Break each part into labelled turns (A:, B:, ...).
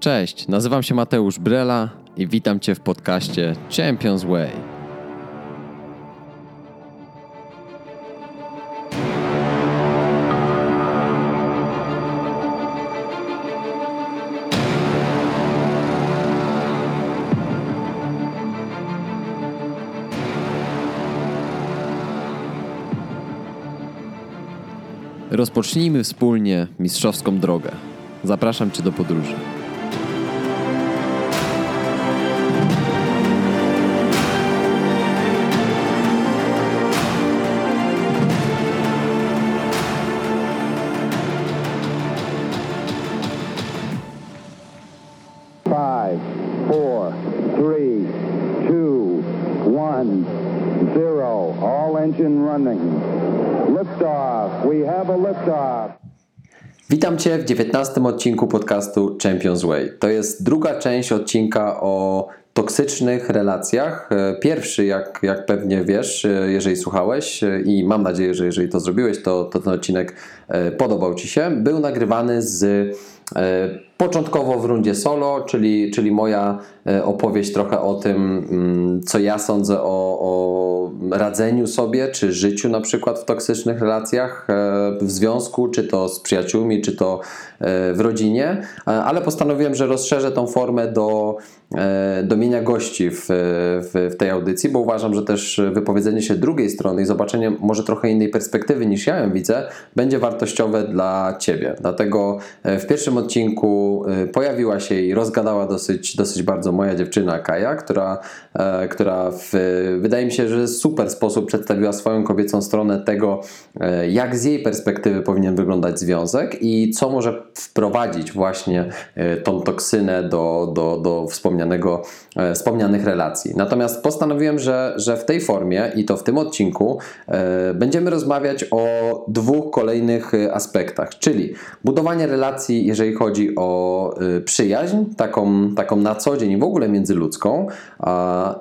A: Cześć, nazywam się Mateusz Brela i witam Cię w podcaście Champions Way. Rozpocznijmy wspólnie mistrzowską drogę. Zapraszam Cię do podróży. Cię w 19 odcinku podcastu Champions Way. To jest druga część odcinka o toksycznych relacjach. E, Pierwszy, jak, jak pewnie wiesz, e, jeżeli słuchałeś e, i mam nadzieję, że jeżeli to zrobiłeś, to, to ten odcinek podobał Ci się. Był nagrywany z początkowo w rundzie solo, czyli, czyli moja e, opowieść trochę o tym, mm, co ja sądzę o, o radzeniu sobie, czy życiu na przykład w toksycznych relacjach e, w związku, czy to z przyjaciółmi, czy to e, w rodzinie, ale postanowiłem, że rozszerzę tą formę do, do mienia gości w, w, w tej audycji, bo uważam, że też wypowiedzenie się drugiej strony i zobaczenie może trochę innej perspektywy niż ja ją widzę, będzie wartościowe dla Ciebie. Dlatego w pierwszym odcinku pojawiła się i rozgadała dosyć, dosyć bardzo moja dziewczyna Kaja, która, która w, wydaje mi się, że super sposób przedstawiła swoją kobiecą stronę tego, e, jak z jej perspektywy powinien wyglądać związek i co może wprowadzić właśnie e, tą toksynę do, do, do wspomnianego, e, wspomnianych relacji. Natomiast postanowiłem, że, że w tej formie i to w tym odcinku e, będziemy rozmawiać o dwóch kolejnych e, aspektach, czyli budowanie relacji, jeżeli chodzi o e, przyjaźń, taką, taką na co dzień i w ogóle międzyludzką,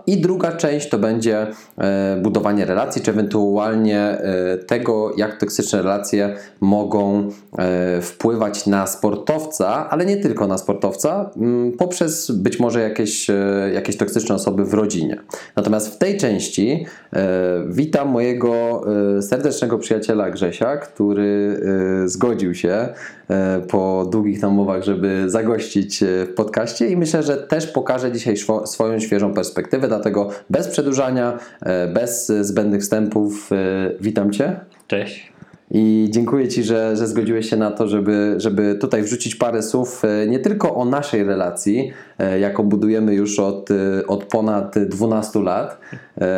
A: i druga część to będzie e, budowanie relacji, czy ewentualnie e, tego, jak toksyczne relacje mogą e, wpływać na sportowca, ale nie tylko na sportowca, mm, poprzez być może jakieś, jakieś toksyczne osoby w rodzinie. Natomiast w tej części witam mojego serdecznego przyjaciela Grzesia, który zgodził się po długich namowach, żeby zagościć e, w podcaście i myślę, że też pokaże dzisiaj swoją świeżą perspektywę, dlatego bez przedłużania, e, bez zbędnych wstępów e, witam Cię.
B: Cześć.
A: I dziękuję Ci, że, że zgodziłeś się na to, żeby, żeby tutaj wrzucić parę słów e, nie tylko o naszej relacji, e, jaką budujemy już od, e, od ponad 12 lat,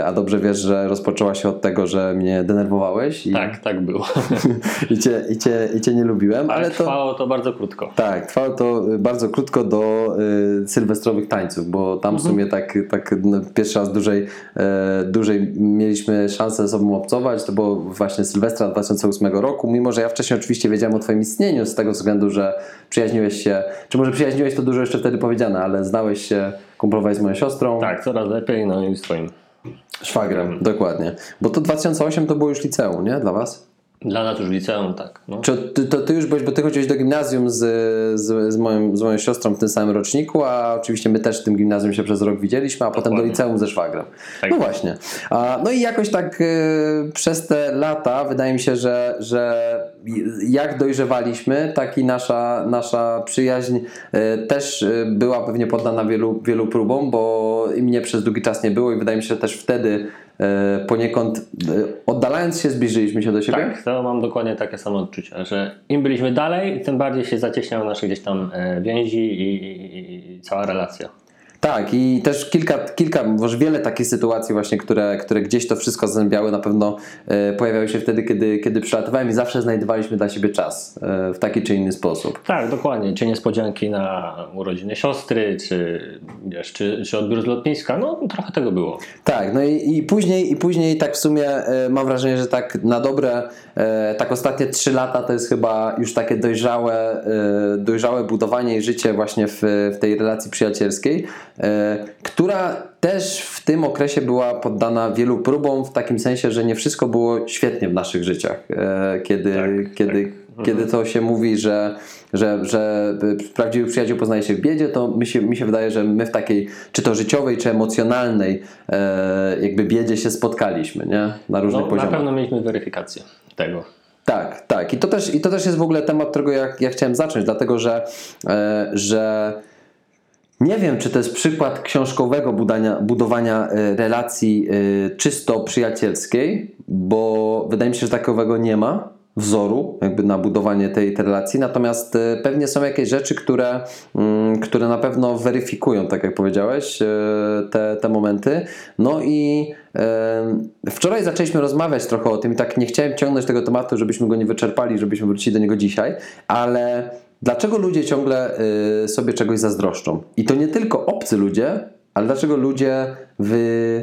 A: a dobrze wiesz, że rozpoczęła się od tego, że mnie denerwowałeś i,
B: Tak, tak było.
A: i, cię, i, cię, i Cię nie lubiłem,
B: Ale
A: ale to...
B: trwało to bardzo krótko.
A: Tak, trwało to bardzo krótko do y, sylwestrowych tańców, bo tam w sumie tak, tak no, pierwszy raz dłużej, e, dłużej mieliśmy szansę ze sobą obcować. To było właśnie Sylwestra 2008 roku, mimo że ja wcześniej oczywiście wiedziałem o Twoim istnieniu z tego względu, że przyjaźniłeś się, czy może przyjaźniłeś to dużo jeszcze wtedy powiedziane, ale znałeś się, kumplowałeś z moją siostrą,
B: Tak, coraz lepiej, no i z twoim.
A: szwagrem, dokładnie. Bo to 2008 to było już liceum, nie? Dla Was?
B: Dla nas już liceum, tak. No.
A: Czy ty, to ty już byłeś, bo ty chodziłeś do gimnazjum z, z, z, moją, z moją siostrą w tym samym roczniku, a oczywiście my też w tym gimnazjum się przez rok widzieliśmy, a potem do
B: Dokładnie.
A: liceum ze szwagrem.
B: Tak.
A: No właśnie. A, no i jakoś tak y, przez te lata wydaje mi się, że, że jak dojrzewaliśmy, tak i nasza, nasza przyjaźń y, też y, była pewnie poddana wielu, wielu próbom, bo i mnie przez długi czas nie było i wydaje mi się, że też wtedy poniekąd y, oddalając się zbliżyliśmy się do siebie.
B: Tak, to mam dokładnie takie samo odczucia, że im byliśmy dalej, tym bardziej się zacieśniały nasze gdzieś tam e, więzi i, i, i cała relacja.
A: Tak, i też kilka, kilka, może wiele takich sytuacji właśnie, które, które gdzieś to wszystko zazębiały, na pewno e, pojawiały się wtedy, kiedy, kiedy przylatywałem i zawsze znajdowaliśmy dla siebie czas e, w taki czy inny sposób.
B: Tak, dokładnie. Czy niespodzianki na urodziny siostry, czy, wiesz, czy, czy odbiór z lotniska, no trochę tego było.
A: Tak, no i, i później i później tak w sumie e, mam wrażenie, że tak na dobre, e, tak ostatnie trzy lata to jest chyba już takie dojrzałe, e, dojrzałe budowanie i życie właśnie w, w tej relacji przyjacielskiej, która też w tym okresie była poddana wielu próbom, w takim sensie, że nie wszystko było świetnie w naszych życiach. E, kiedy,
B: Tak,
A: kiedy Kiedy to się mówi, że, że, że prawdziwy przyjaciół poznaje się w biedzie, to mi się, mi się wydaje, że my w takiej, czy to życiowej, czy emocjonalnej e, jakby biedzie się spotkaliśmy, nie? Na różnych
B: No, na
A: poziomach.
B: pewno mieliśmy weryfikację tego.
A: Tak, tak. I to też, i to też jest w ogóle temat, którego ja, ja chciałem zacząć, dlatego że, e, że nie wiem, czy to jest przykład książkowego budania, budowania e, relacji e, czysto przyjacielskiej, bo wydaje mi się, że takowego nie ma wzoru jakby na budowanie tej, tej relacji, natomiast e, pewnie są jakieś rzeczy, które, mm, które na pewno weryfikują, tak jak powiedziałeś, te, te momenty. No i wczoraj zaczęliśmy rozmawiać trochę o tym i tak nie chciałem ciągnąć tego tematu, żebyśmy go nie wyczerpali, żebyśmy wrócili do niego dzisiaj, ale dlaczego ludzie ciągle y, sobie czegoś zazdroszczą? I to nie tylko obcy ludzie, ale dlaczego ludzie w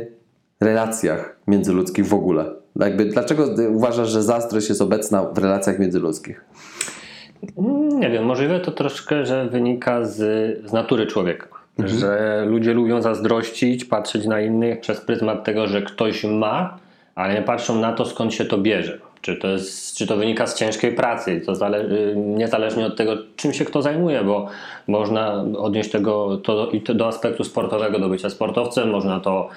A: relacjach międzyludzkich w ogóle? Jakby, dlaczego uważasz, że zazdrość jest obecna w relacjach międzyludzkich?
B: Nie wiem, możliwe to troszkę, że wynika z, z natury człowieka. Że ludzie lubią zazdrościć, patrzeć na innych przez pryzmat tego, że ktoś ma, ale nie patrzą na to, skąd się to bierze. Czy to, jest, czy to wynika z ciężkiej pracy, to zale, y, niezależnie od tego, czym się kto zajmuje, bo można odnieść tego to, to do aspektu sportowego, do bycia sportowcem, można to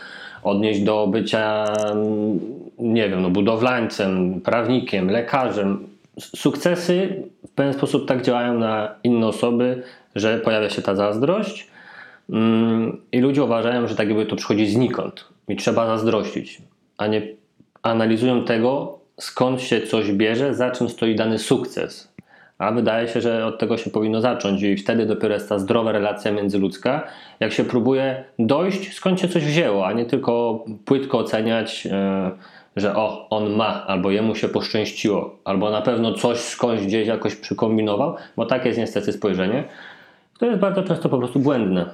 B: odnieść do bycia, mm, nie wiem, no, budowlańcem, prawnikiem, lekarzem. Sukcesy w pewien sposób tak działają na inne osoby, że pojawia się ta zazdrość mm, i ludzie uważają, że tak jakby to przychodzi znikąd i trzeba zazdrościć, a nie analizują tego, skąd się coś bierze, za czym stoi dany sukces. A wydaje się, że od tego się powinno zacząć i wtedy dopiero jest ta zdrowa relacja międzyludzka, jak się próbuje dojść, skąd się coś wzięło, a nie tylko płytko oceniać, e, że o, on ma, albo jemu się poszczęściło, albo na pewno coś skądś gdzieś jakoś przykombinował, bo takie jest niestety spojrzenie, które jest bardzo często po prostu błędne.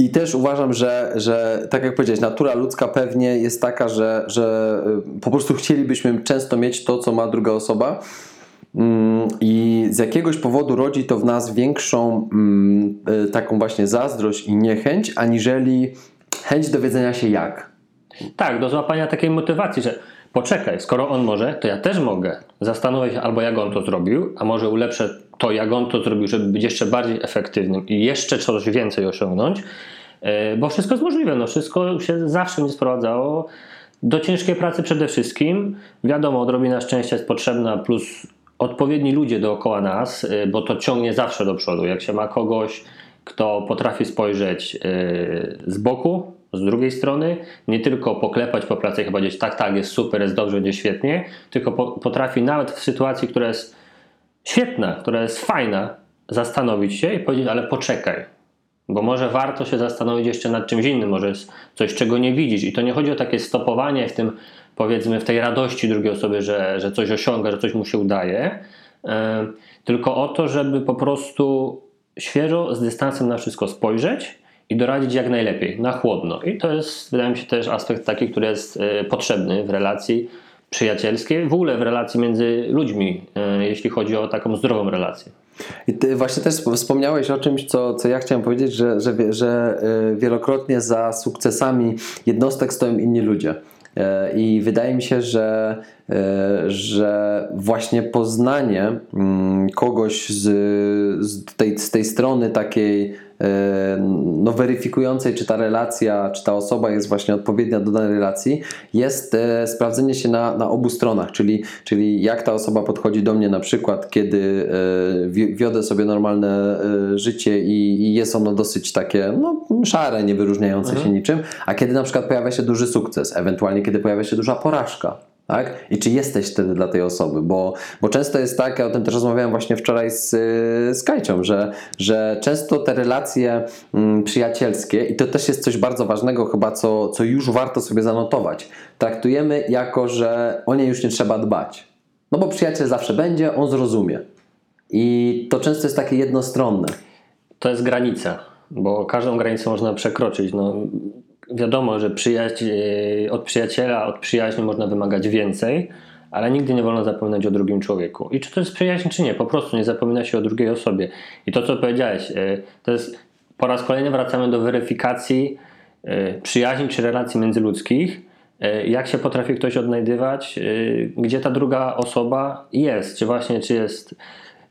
A: I też uważam, że, że tak jak powiedziałeś, natura ludzka pewnie jest taka, że, że y, po prostu chcielibyśmy często mieć to, co ma druga osoba. Mm, I z jakiegoś powodu rodzi to w nas większą mm, y, taką właśnie zazdrość i niechęć, aniżeli chęć dowiedzenia się jak.
B: Tak, do złapania takiej motywacji, że poczekaj, skoro on może, to ja też mogę. Zastanowię się albo jak on to zrobił, a może ulepszę to, jak on to zrobił, żeby być jeszcze bardziej efektywnym i jeszcze coś więcej osiągnąć, E, bo wszystko jest możliwe. No, wszystko się zawsze mi sprowadzało do ciężkiej pracy przede wszystkim. Wiadomo, odrobina szczęścia jest potrzebna, plus odpowiedni ludzie dookoła nas, e, bo to ciągnie zawsze do przodu. Jak się ma kogoś, kto potrafi spojrzeć e, z boku, z drugiej strony, nie tylko poklepać po pracy i powiedzieć tak, tak, jest super, jest dobrze, będzie świetnie, tylko po, potrafi nawet w sytuacji, która jest świetna, która jest fajna, zastanowić się i powiedzieć, ale poczekaj, bo może warto się zastanowić jeszcze nad czymś innym, może jest coś, czego nie widzisz. I to nie chodzi o takie stopowanie w tym, powiedzmy, w tej radości drugiej osoby, że, że coś osiąga, że coś mu się udaje, e, tylko o to, żeby po prostu świeżo, z dystansem na wszystko spojrzeć i doradzić jak najlepiej, na chłodno. I to jest, wydaje mi się, też aspekt taki, który jest e, potrzebny w relacji przyjacielskiej, w ogóle w relacji między ludźmi, e, jeśli chodzi o taką zdrową relację.
A: I ty właśnie też wspomniałeś o czymś, co, co ja chciałem powiedzieć, że, że, że y, wielokrotnie za sukcesami jednostek stoją inni ludzie. E, I wydaje mi się, że, e, że właśnie poznanie mm, kogoś z, z, tej, z tej strony takiej e, no, weryfikującej, czy ta relacja, czy ta osoba jest właśnie odpowiednia do danej relacji, jest e, sprawdzenie się na, na obu stronach, czyli, czyli jak ta osoba podchodzi do mnie na przykład, kiedy e, wi- wiodę sobie normalne e, życie i, i jest ono dosyć takie no, szare, nie wyróżniające się niczym, a kiedy na przykład pojawia się duży sukces, ewentualnie kiedy pojawia się duża porażka. Tak? I czy jesteś wtedy dla tej osoby? Bo, bo często jest tak, ja o tym też rozmawiałem właśnie wczoraj z, y, z Kajcią, że, że często te relacje mm, przyjacielskie, i to też jest coś bardzo ważnego chyba, co, co już warto sobie zanotować, traktujemy jako, że o nie już nie trzeba dbać. No bo przyjaciel zawsze będzie, on zrozumie. I to często jest takie jednostronne.
B: To jest granica, bo każdą granicę można przekroczyć. No, wiadomo, że przyjaźń, e, od przyjaciela, od przyjaźni można wymagać więcej, ale nigdy nie wolno zapominać o drugim człowieku. I czy to jest przyjaźń, czy nie, po prostu nie zapomina się o drugiej osobie. I to, co powiedziałeś, e, to jest po raz kolejny wracamy do weryfikacji e, przyjaźni czy relacji międzyludzkich, jak się potrafi ktoś odnajdywać, gdzie ta druga osoba jest, czy właśnie, czy jest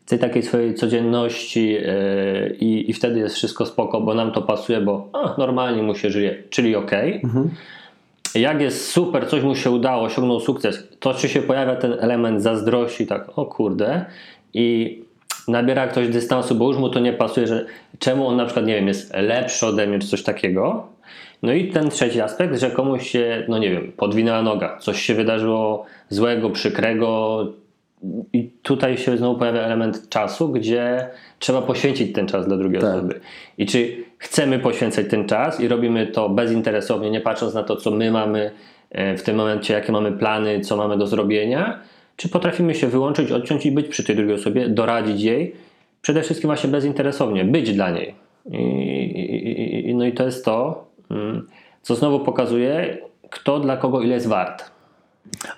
B: tej takiej swojej codzienności e, i, i wtedy jest wszystko spoko, bo nam to pasuje, bo a, normalnie mu się żyje, czyli okej. Jak jest super, coś mu się udało, osiągnął sukces, to czy się pojawia ten element zazdrości, tak, o kurde, i nabiera ktoś dystansu, bo już mu to nie pasuje, że czemu on na przykład, nie wiem, jest lepszy ode mnie, czy coś takiego. No i ten trzeci aspekt, że komuś się, no nie wiem, podwinęła noga, coś się wydarzyło złego, przykrego, i tutaj się znowu pojawia element czasu, gdzie trzeba poświęcić ten czas dla drugiej
A: Tak.
B: osoby. I czy chcemy poświęcać ten czas i robimy to bezinteresownie, nie patrząc na to, co my mamy e, w tym momencie, jakie mamy plany, co mamy do zrobienia, czy potrafimy się wyłączyć, odciąć i być przy tej drugiej osobie, doradzić jej, przede wszystkim właśnie bezinteresownie, być dla niej. I, i, i, no i to jest to, mm, co znowu pokazuje, kto dla kogo ile jest wart.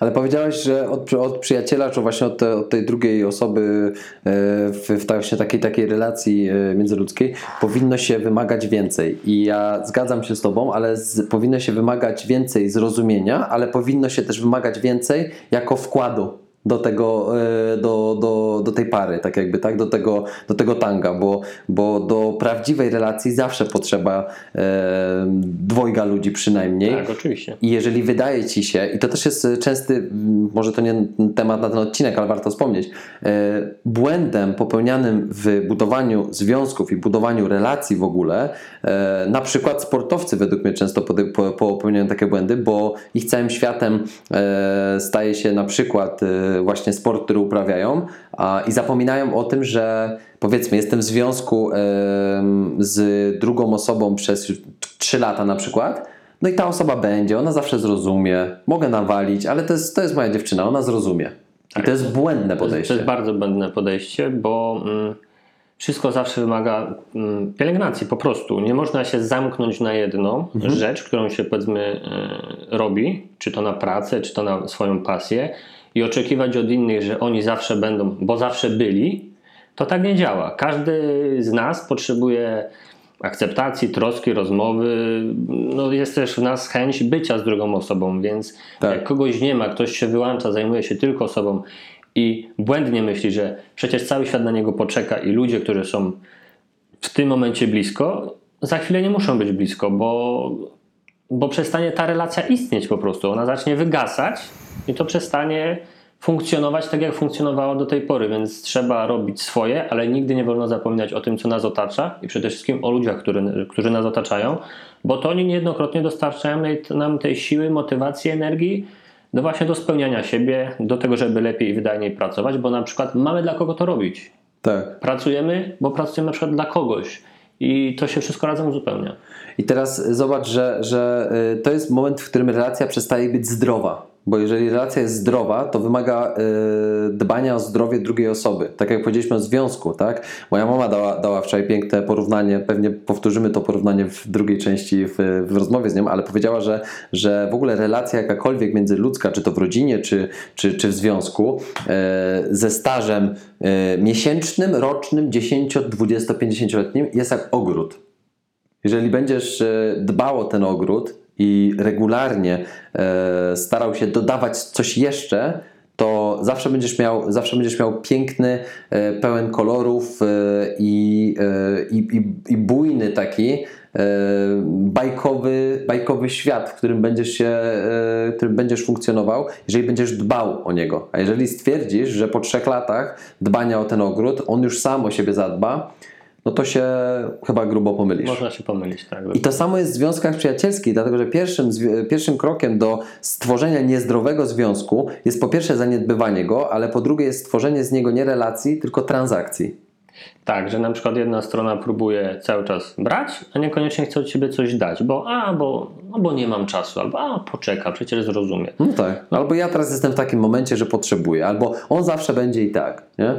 A: Ale powiedziałeś, że od, od przyjaciela, czy właśnie od, te, od tej drugiej osoby e, w, w właśnie takiej, takiej relacji e, międzyludzkiej powinno się wymagać więcej. I ja zgadzam się z Tobą, ale z, powinno się wymagać więcej zrozumienia, ale powinno się też wymagać więcej jako wkładu do tego, e, do, do, do tej pary, tak jakby, tak, do tego, do tego tanga, bo, bo do prawdziwej relacji zawsze potrzeba e, dwojga ludzi przynajmniej.
B: Tak, oczywiście.
A: I jeżeli wydaje ci się, i to też jest częsty, może to nie temat na ten odcinek, ale warto wspomnieć, e, błędem popełnianym w budowaniu związków i budowaniu relacji w ogóle, e, na przykład sportowcy według mnie często popełniają takie błędy, bo ich całym światem e, staje się na przykład e, właśnie sport, który uprawiają i zapominają o tym, że powiedzmy jestem w związku z drugą osobą przez 3 lata na przykład, no i ta osoba będzie, ona zawsze zrozumie, mogę nawalić, ale to jest, to jest moja dziewczyna, ona zrozumie. I to jest błędne
B: jest, to
A: podejście.
B: jest bardzo błędne podejście, bo mm, wszystko zawsze wymaga mm, pielęgnacji po prostu. Nie można się zamknąć na jedną
A: Mhm.
B: rzecz, którą się powiedzmy e, robi, czy to na pracę, czy to na swoją pasję i oczekiwać od innych, że oni zawsze będą, bo zawsze byli, to tak nie działa. Każdy z nas potrzebuje akceptacji, troski, rozmowy. No jest też w nas chęć bycia z drugą osobą, więc
A: Tak.
B: jak kogoś nie ma, ktoś się wyłącza, zajmuje się tylko sobą i błędnie myśli, że przecież cały świat na niego poczeka i ludzie, którzy są w tym momencie blisko, za chwilę nie muszą być blisko, bo, bo przestanie ta relacja istnieć po prostu. Ona zacznie wygasać i to przestanie funkcjonować tak, jak funkcjonowało do tej pory, więc trzeba robić swoje, ale nigdy nie wolno zapominać o tym, co nas otacza i przede wszystkim o ludziach, który, którzy nas otaczają, bo to oni niejednokrotnie dostarczają nam tej siły, motywacji, energii do właśnie do spełniania siebie, do tego, żeby lepiej i wydajniej pracować, bo na przykład mamy dla kogo to robić.
A: Tak.
B: Pracujemy, bo pracujemy na przykład dla kogoś i to się wszystko razem uzupełnia.
A: I teraz zobacz, że, że y, to jest moment, w którym relacja przestaje być zdrowa. Bo jeżeli relacja jest zdrowa, to wymaga y, dbania o zdrowie drugiej osoby. Tak jak powiedzieliśmy o związku, tak? Moja mama dała, dała wczoraj piękne porównanie, pewnie powtórzymy to porównanie w drugiej części w, w rozmowie z nią, ale powiedziała, że, że w ogóle relacja jakakolwiek międzyludzka, czy to w rodzinie, czy, czy, czy w związku, e, ze stażem e, miesięcznym, rocznym, 10, 20, 50-letnim jest jak ogród. Jeżeli będziesz e, dbał o ten ogród i regularnie e, starał się dodawać coś jeszcze, to zawsze będziesz miał, zawsze będziesz miał piękny, e, pełen kolorów i, i, i, i bujny taki bajkowy, bajkowy świat, w którym będziesz się, w którym będziesz funkcjonował, jeżeli będziesz dbał o niego. A jeżeli stwierdzisz, że po trzech latach dbania o ten ogród, on już sam o siebie zadba, no to się chyba grubo pomylisz.
B: Można się pomylić, tak.
A: I to samo jest w związkach przyjacielskich, dlatego że pierwszym, pierwszym krokiem do stworzenia niezdrowego związku jest po pierwsze zaniedbywanie go, ale po drugie jest stworzenie z niego nie relacji, tylko transakcji.
B: Tak, że na przykład jedna strona próbuje cały czas brać, a niekoniecznie chce od ciebie coś dać, bo a, bo, no bo nie mam czasu, albo a, poczeka, przecież zrozumie.
A: No tak. Albo ja teraz jestem w takim momencie, że potrzebuję, albo on zawsze będzie i tak. Nie?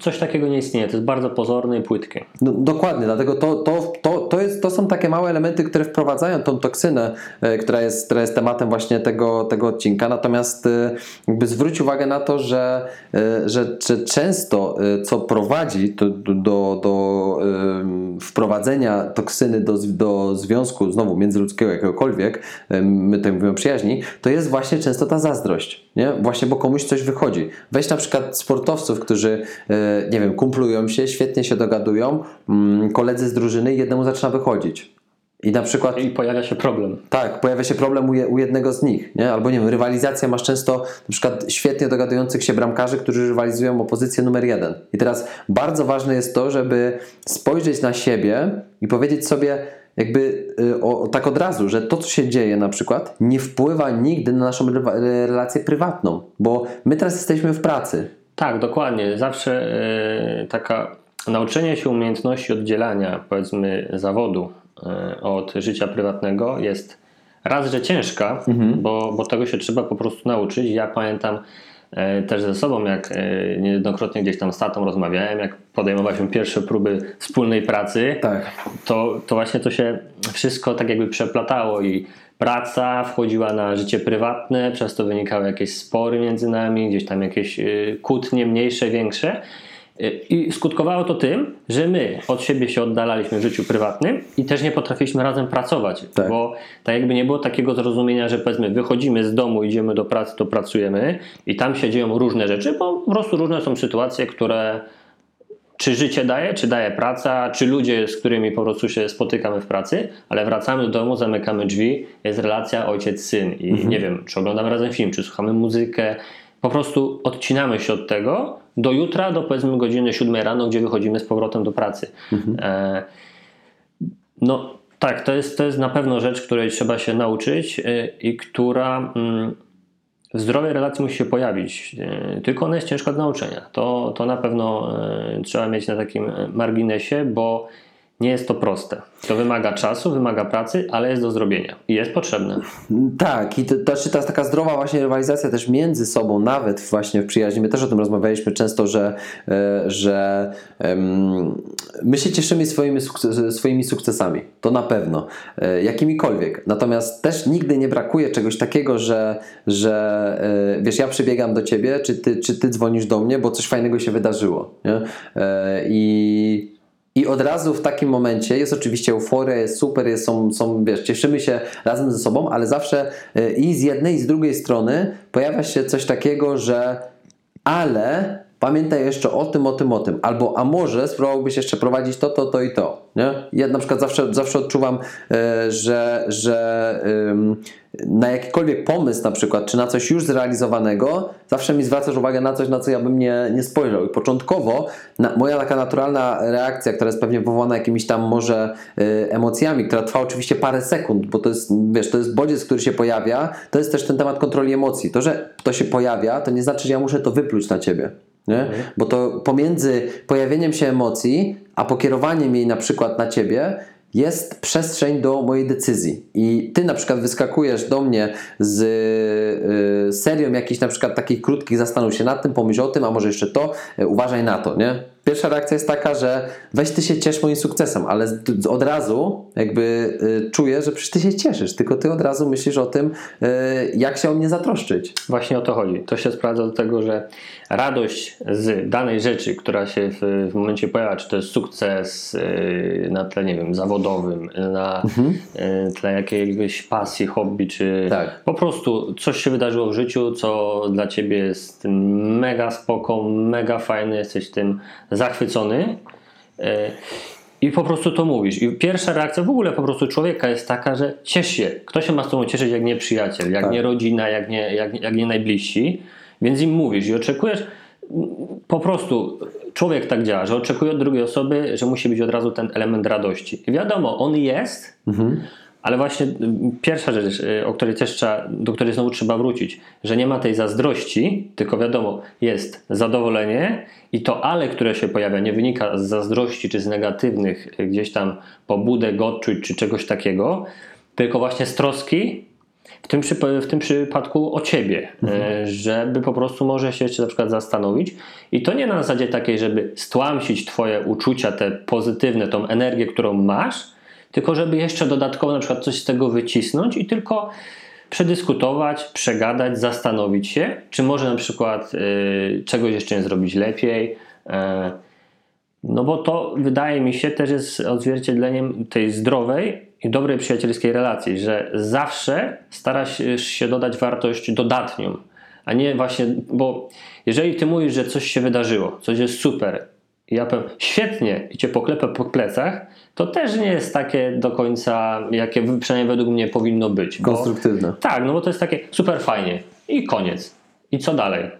B: Coś takiego nie istnieje, to jest bardzo pozorne i płytkie.
A: No, dokładnie, dlatego to, to, to, to, jest, to są takie małe elementy, które wprowadzają tą toksynę, e, która jest, która jest tematem właśnie tego, tego odcinka. Natomiast e, jakby zwróć uwagę na to, że, e, że, że często e, co prowadzi do, do, do, wprowadzenia toksyny do, do związku, znowu międzyludzkiego jakiegokolwiek, my tutaj mówimy przyjaźni, to jest właśnie często ta zazdrość. Nie? Właśnie, bo komuś coś wychodzi. Weź na przykład sportowców, którzy, e, nie wiem, kumplują się, świetnie się dogadują, mm, koledzy z drużyny jednemu zaczyna wychodzić. I na przykład.
B: I pojawia się problem.
A: Tak, pojawia się problem u, jednego z nich. Nie? Albo nie wiem, rywalizacja masz często na przykład świetnie dogadujących się bramkarzy, którzy rywalizują o pozycję numer jeden. I teraz bardzo ważne jest to, żeby spojrzeć na siebie i powiedzieć sobie, jakby y, o, tak od razu, że to, co się dzieje na przykład, nie wpływa nigdy na naszą relację prywatną, bo my teraz jesteśmy w pracy.
B: Tak, dokładnie. Zawsze yy, taka nauczenie się umiejętności oddzielania, powiedzmy, zawodu E, od życia prywatnego jest raz, że ciężka, mhm. bo, bo tego się trzeba po prostu nauczyć. Ja pamiętam też ze sobą, jak e, niejednokrotnie gdzieś tam z tatą rozmawiałem, jak podejmowaliśmy pierwsze próby wspólnej pracy, tak. to, to właśnie to się wszystko tak jakby przeplatało i praca wchodziła na życie prywatne, przez to wynikały jakieś spory między nami, gdzieś tam jakieś kłótnie mniejsze, większe. I skutkowało to tym, że my od siebie się oddalaliśmy w życiu prywatnym i też nie potrafiliśmy razem pracować, tak. bo tak jakby nie było takiego zrozumienia, że powiedzmy wychodzimy z domu, idziemy do pracy, to pracujemy i tam się dzieją różne rzeczy, bo po prostu różne są sytuacje, które czy życie daje, czy daje praca, czy ludzie, z którymi po prostu się spotykamy w pracy, ale wracamy do domu, zamykamy drzwi, jest relacja ojciec-syn i mhm. nie wiem, czy oglądamy razem film, czy słuchamy muzykę, po prostu odcinamy się od tego do jutra, do powiedzmy godziny 7 rano, gdzie wychodzimy z powrotem do pracy. Mhm. E, no tak, to jest, to jest na pewno rzecz, której trzeba się nauczyć e, i która mm, w zdrowej relacji musi się pojawić. E, tylko ona jest ciężka do nauczenia. To, to na pewno e, trzeba mieć na takim marginesie, bo nie jest to proste. To wymaga czasu, wymaga pracy, ale jest do zrobienia i jest potrzebne.
A: Tak, i to, to, to jest taka zdrowa właśnie rywalizacja też między sobą, nawet właśnie w przyjaźni. My też o tym rozmawialiśmy często, że, e, że my się cieszymy swoimi, sukces, swoimi sukcesami. To na pewno. E, jakimikolwiek. Natomiast też nigdy nie brakuje czegoś takiego, że, że e, wiesz, ja przybiegam do ciebie, czy ty, czy ty dzwonisz do mnie, bo coś fajnego się wydarzyło. Nie? I i od razu w takim momencie jest oczywiście euforia, jest super, jest, są, są, wiesz, cieszymy się razem ze sobą, ale zawsze e, i z jednej, i z drugiej strony pojawia się coś takiego, że ale pamiętaj jeszcze o tym, o tym, o tym. Albo, a może spróbowałbyś jeszcze prowadzić to, to, to i to. Nie? Ja na przykład zawsze, zawsze odczuwam, e, że, że na jakikolwiek pomysł na przykład, czy na coś już zrealizowanego, zawsze mi zwracasz uwagę na coś, na co ja bym nie, nie spojrzał. I początkowo na, moja taka naturalna reakcja, która jest pewnie wywołana jakimiś tam może y, emocjami, która trwa oczywiście parę sekund, bo to jest, wiesz, to jest bodziec, który się pojawia, to jest też ten temat kontroli emocji. To, że to się pojawia, to nie znaczy, że ja muszę to wypluć na ciebie. Nie? Mhm. Bo to pomiędzy pojawieniem się emocji, a pokierowaniem jej na przykład na ciebie, jest przestrzeń do mojej decyzji. I ty na przykład wyskakujesz do mnie z y, serią jakichś na przykład takich krótkich, zastanów się nad tym, pomyśl o tym, a może jeszcze to, y, uważaj na to, nie? Pierwsza reakcja jest taka, że weź ty się ciesz moim sukcesem, ale od razu jakby y, czuję, że przecież ty się cieszysz, tylko ty od razu myślisz o tym, y, jak się o mnie zatroszczyć.
B: Właśnie o to chodzi. To się sprawdza do tego, że radość z danej rzeczy, która się w, w momencie pojawia, czy to jest sukces na tle, nie wiem, zawodowym, na mhm. Y, tle jakiegoś pasji, hobby, czy tak. po prostu coś się wydarzyło w życiu, co dla ciebie jest mega spoko, mega fajne, jesteś tym zachwycony e, i po prostu to mówisz. I pierwsza reakcja w ogóle po prostu człowieka jest taka, że ciesz się. Kto się ma z tobą cieszyć, jak nie przyjaciel, jak tak. nie rodzina, jak nie, jak, jak nie najbliżsi. Więc im mówisz i oczekujesz, po prostu człowiek tak działa, że oczekuje od drugiej osoby, że musi być od razu ten element radości. I wiadomo, on jest, mhm. Ale właśnie y, pierwsza rzecz, y, o której też trzeba, do której znowu trzeba wrócić, że nie ma tej zazdrości, tylko wiadomo, jest zadowolenie i to ale, które się pojawia, nie wynika z zazdrości czy z negatywnych y, gdzieś tam pobudek, odczuć czy czegoś takiego, tylko właśnie z troski, w tym, w tym przypadku o ciebie, mhm. żeby po prostu może się jeszcze na przykład zastanowić i to nie na zasadzie takiej, żeby stłamsić twoje uczucia, te pozytywne, tą energię, którą masz, tylko żeby jeszcze dodatkowo na przykład coś z tego wycisnąć i tylko przedyskutować, przegadać, zastanowić się, czy może na przykład y, czegoś jeszcze nie zrobić lepiej. Y, No bo to wydaje mi się też jest odzwierciedleniem tej zdrowej i dobrej przyjacielskiej relacji, że zawsze starasz się dodać wartość dodatnią, a nie właśnie, bo jeżeli ty mówisz, że coś się wydarzyło, coś jest super, i ja powiem świetnie i cię poklepę po plecach, to też nie jest takie do końca, jakie przynajmniej według mnie powinno być.
A: Bo, Konstruktywne.
B: Tak, no bo to jest takie super fajnie i koniec. I co dalej?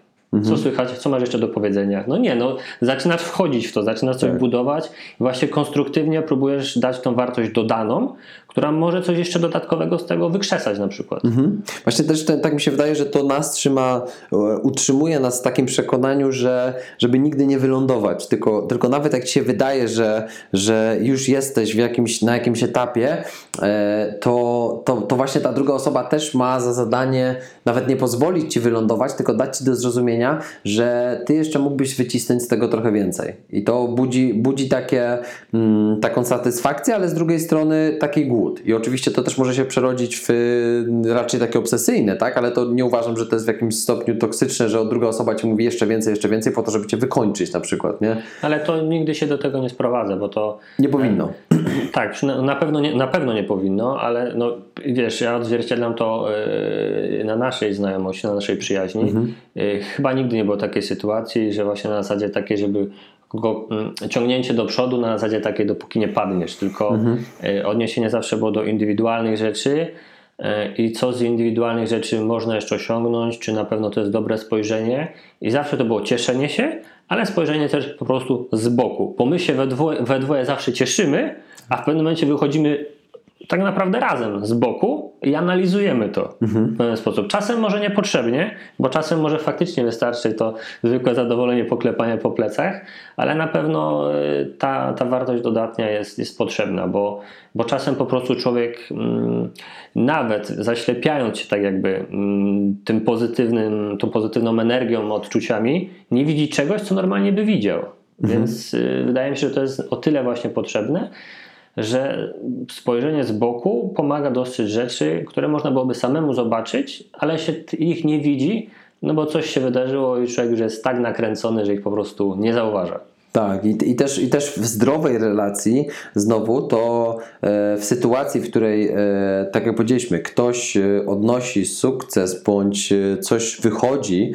B: Co słychać? Co masz jeszcze do powiedzenia? No nie, no zaczynasz wchodzić w to, zaczynasz coś
A: Tak.
B: budować właśnie konstruktywnie próbujesz dać tą wartość dodaną, która może coś jeszcze dodatkowego z tego wykrzesać na przykład.
A: Mhm. Właśnie też ten, tak mi się wydaje, że to nas trzyma, e, utrzymuje nas w takim przekonaniu, że żeby nigdy nie wylądować, tylko, tylko nawet jak ci się wydaje, że, że już jesteś w jakimś, na jakimś etapie, e, to, to, to właśnie ta druga osoba też ma za zadanie nawet nie pozwolić ci wylądować, tylko dać ci do zrozumienia, że ty jeszcze mógłbyś wycisnąć z tego trochę więcej. I to budzi, budzi takie, mm, taką satysfakcję, ale z drugiej strony taki głód. I oczywiście to też może się przerodzić w y, raczej takie obsesyjne, tak? Ale to nie uważam, że to jest w jakimś stopniu toksyczne, że druga osoba ci mówi jeszcze więcej, jeszcze więcej po to, żeby cię wykończyć na przykład, nie?
B: Ale to nigdy się do tego nie sprowadza, bo to
A: Nie powinno.
B: Tak, przyna- na pewno nie, na pewno nie powinno, ale no, wiesz, ja odzwierciedlam to yy, na naszej znajomości, na naszej przyjaźni. Yy, chyba nigdy nie było takiej sytuacji, że właśnie na zasadzie takiej, żeby ciągnięcie do przodu na zasadzie takiej, dopóki nie padniesz, tylko yy, odniesienie zawsze było do indywidualnych rzeczy yy, i co z indywidualnych rzeczy można jeszcze osiągnąć, czy na pewno to jest dobre spojrzenie. I zawsze to było cieszenie się, ale spojrzenie też po prostu z boku, bo my się we dwoje, we dwoje zawsze cieszymy, a w pewnym momencie wychodzimy tak naprawdę razem z boku i analizujemy to w pewien sposób. Czasem może niepotrzebnie, bo czasem może faktycznie wystarczy to zwykłe zadowolenie poklepania po plecach, ale na pewno y, ta, ta wartość dodatnia jest, jest potrzebna, bo, bo czasem po prostu człowiek mm, nawet zaślepiając się tak jakby mm, tym pozytywnym, tą pozytywną energią, odczuciami, nie widzi czegoś, co normalnie by widział. Więc y, wydaje mi się, że to jest o tyle właśnie potrzebne, że spojrzenie z boku pomaga dostrzec rzeczy, które można byłoby samemu zobaczyć, ale się ich nie widzi, no bo coś się wydarzyło i człowiek już jest tak nakręcony, że ich po prostu nie zauważa.
A: Tak, i, i, też, i też w zdrowej relacji, znowu, to e, w sytuacji, w której, e, tak jak powiedzieliśmy, ktoś e, odnosi sukces bądź coś wychodzi,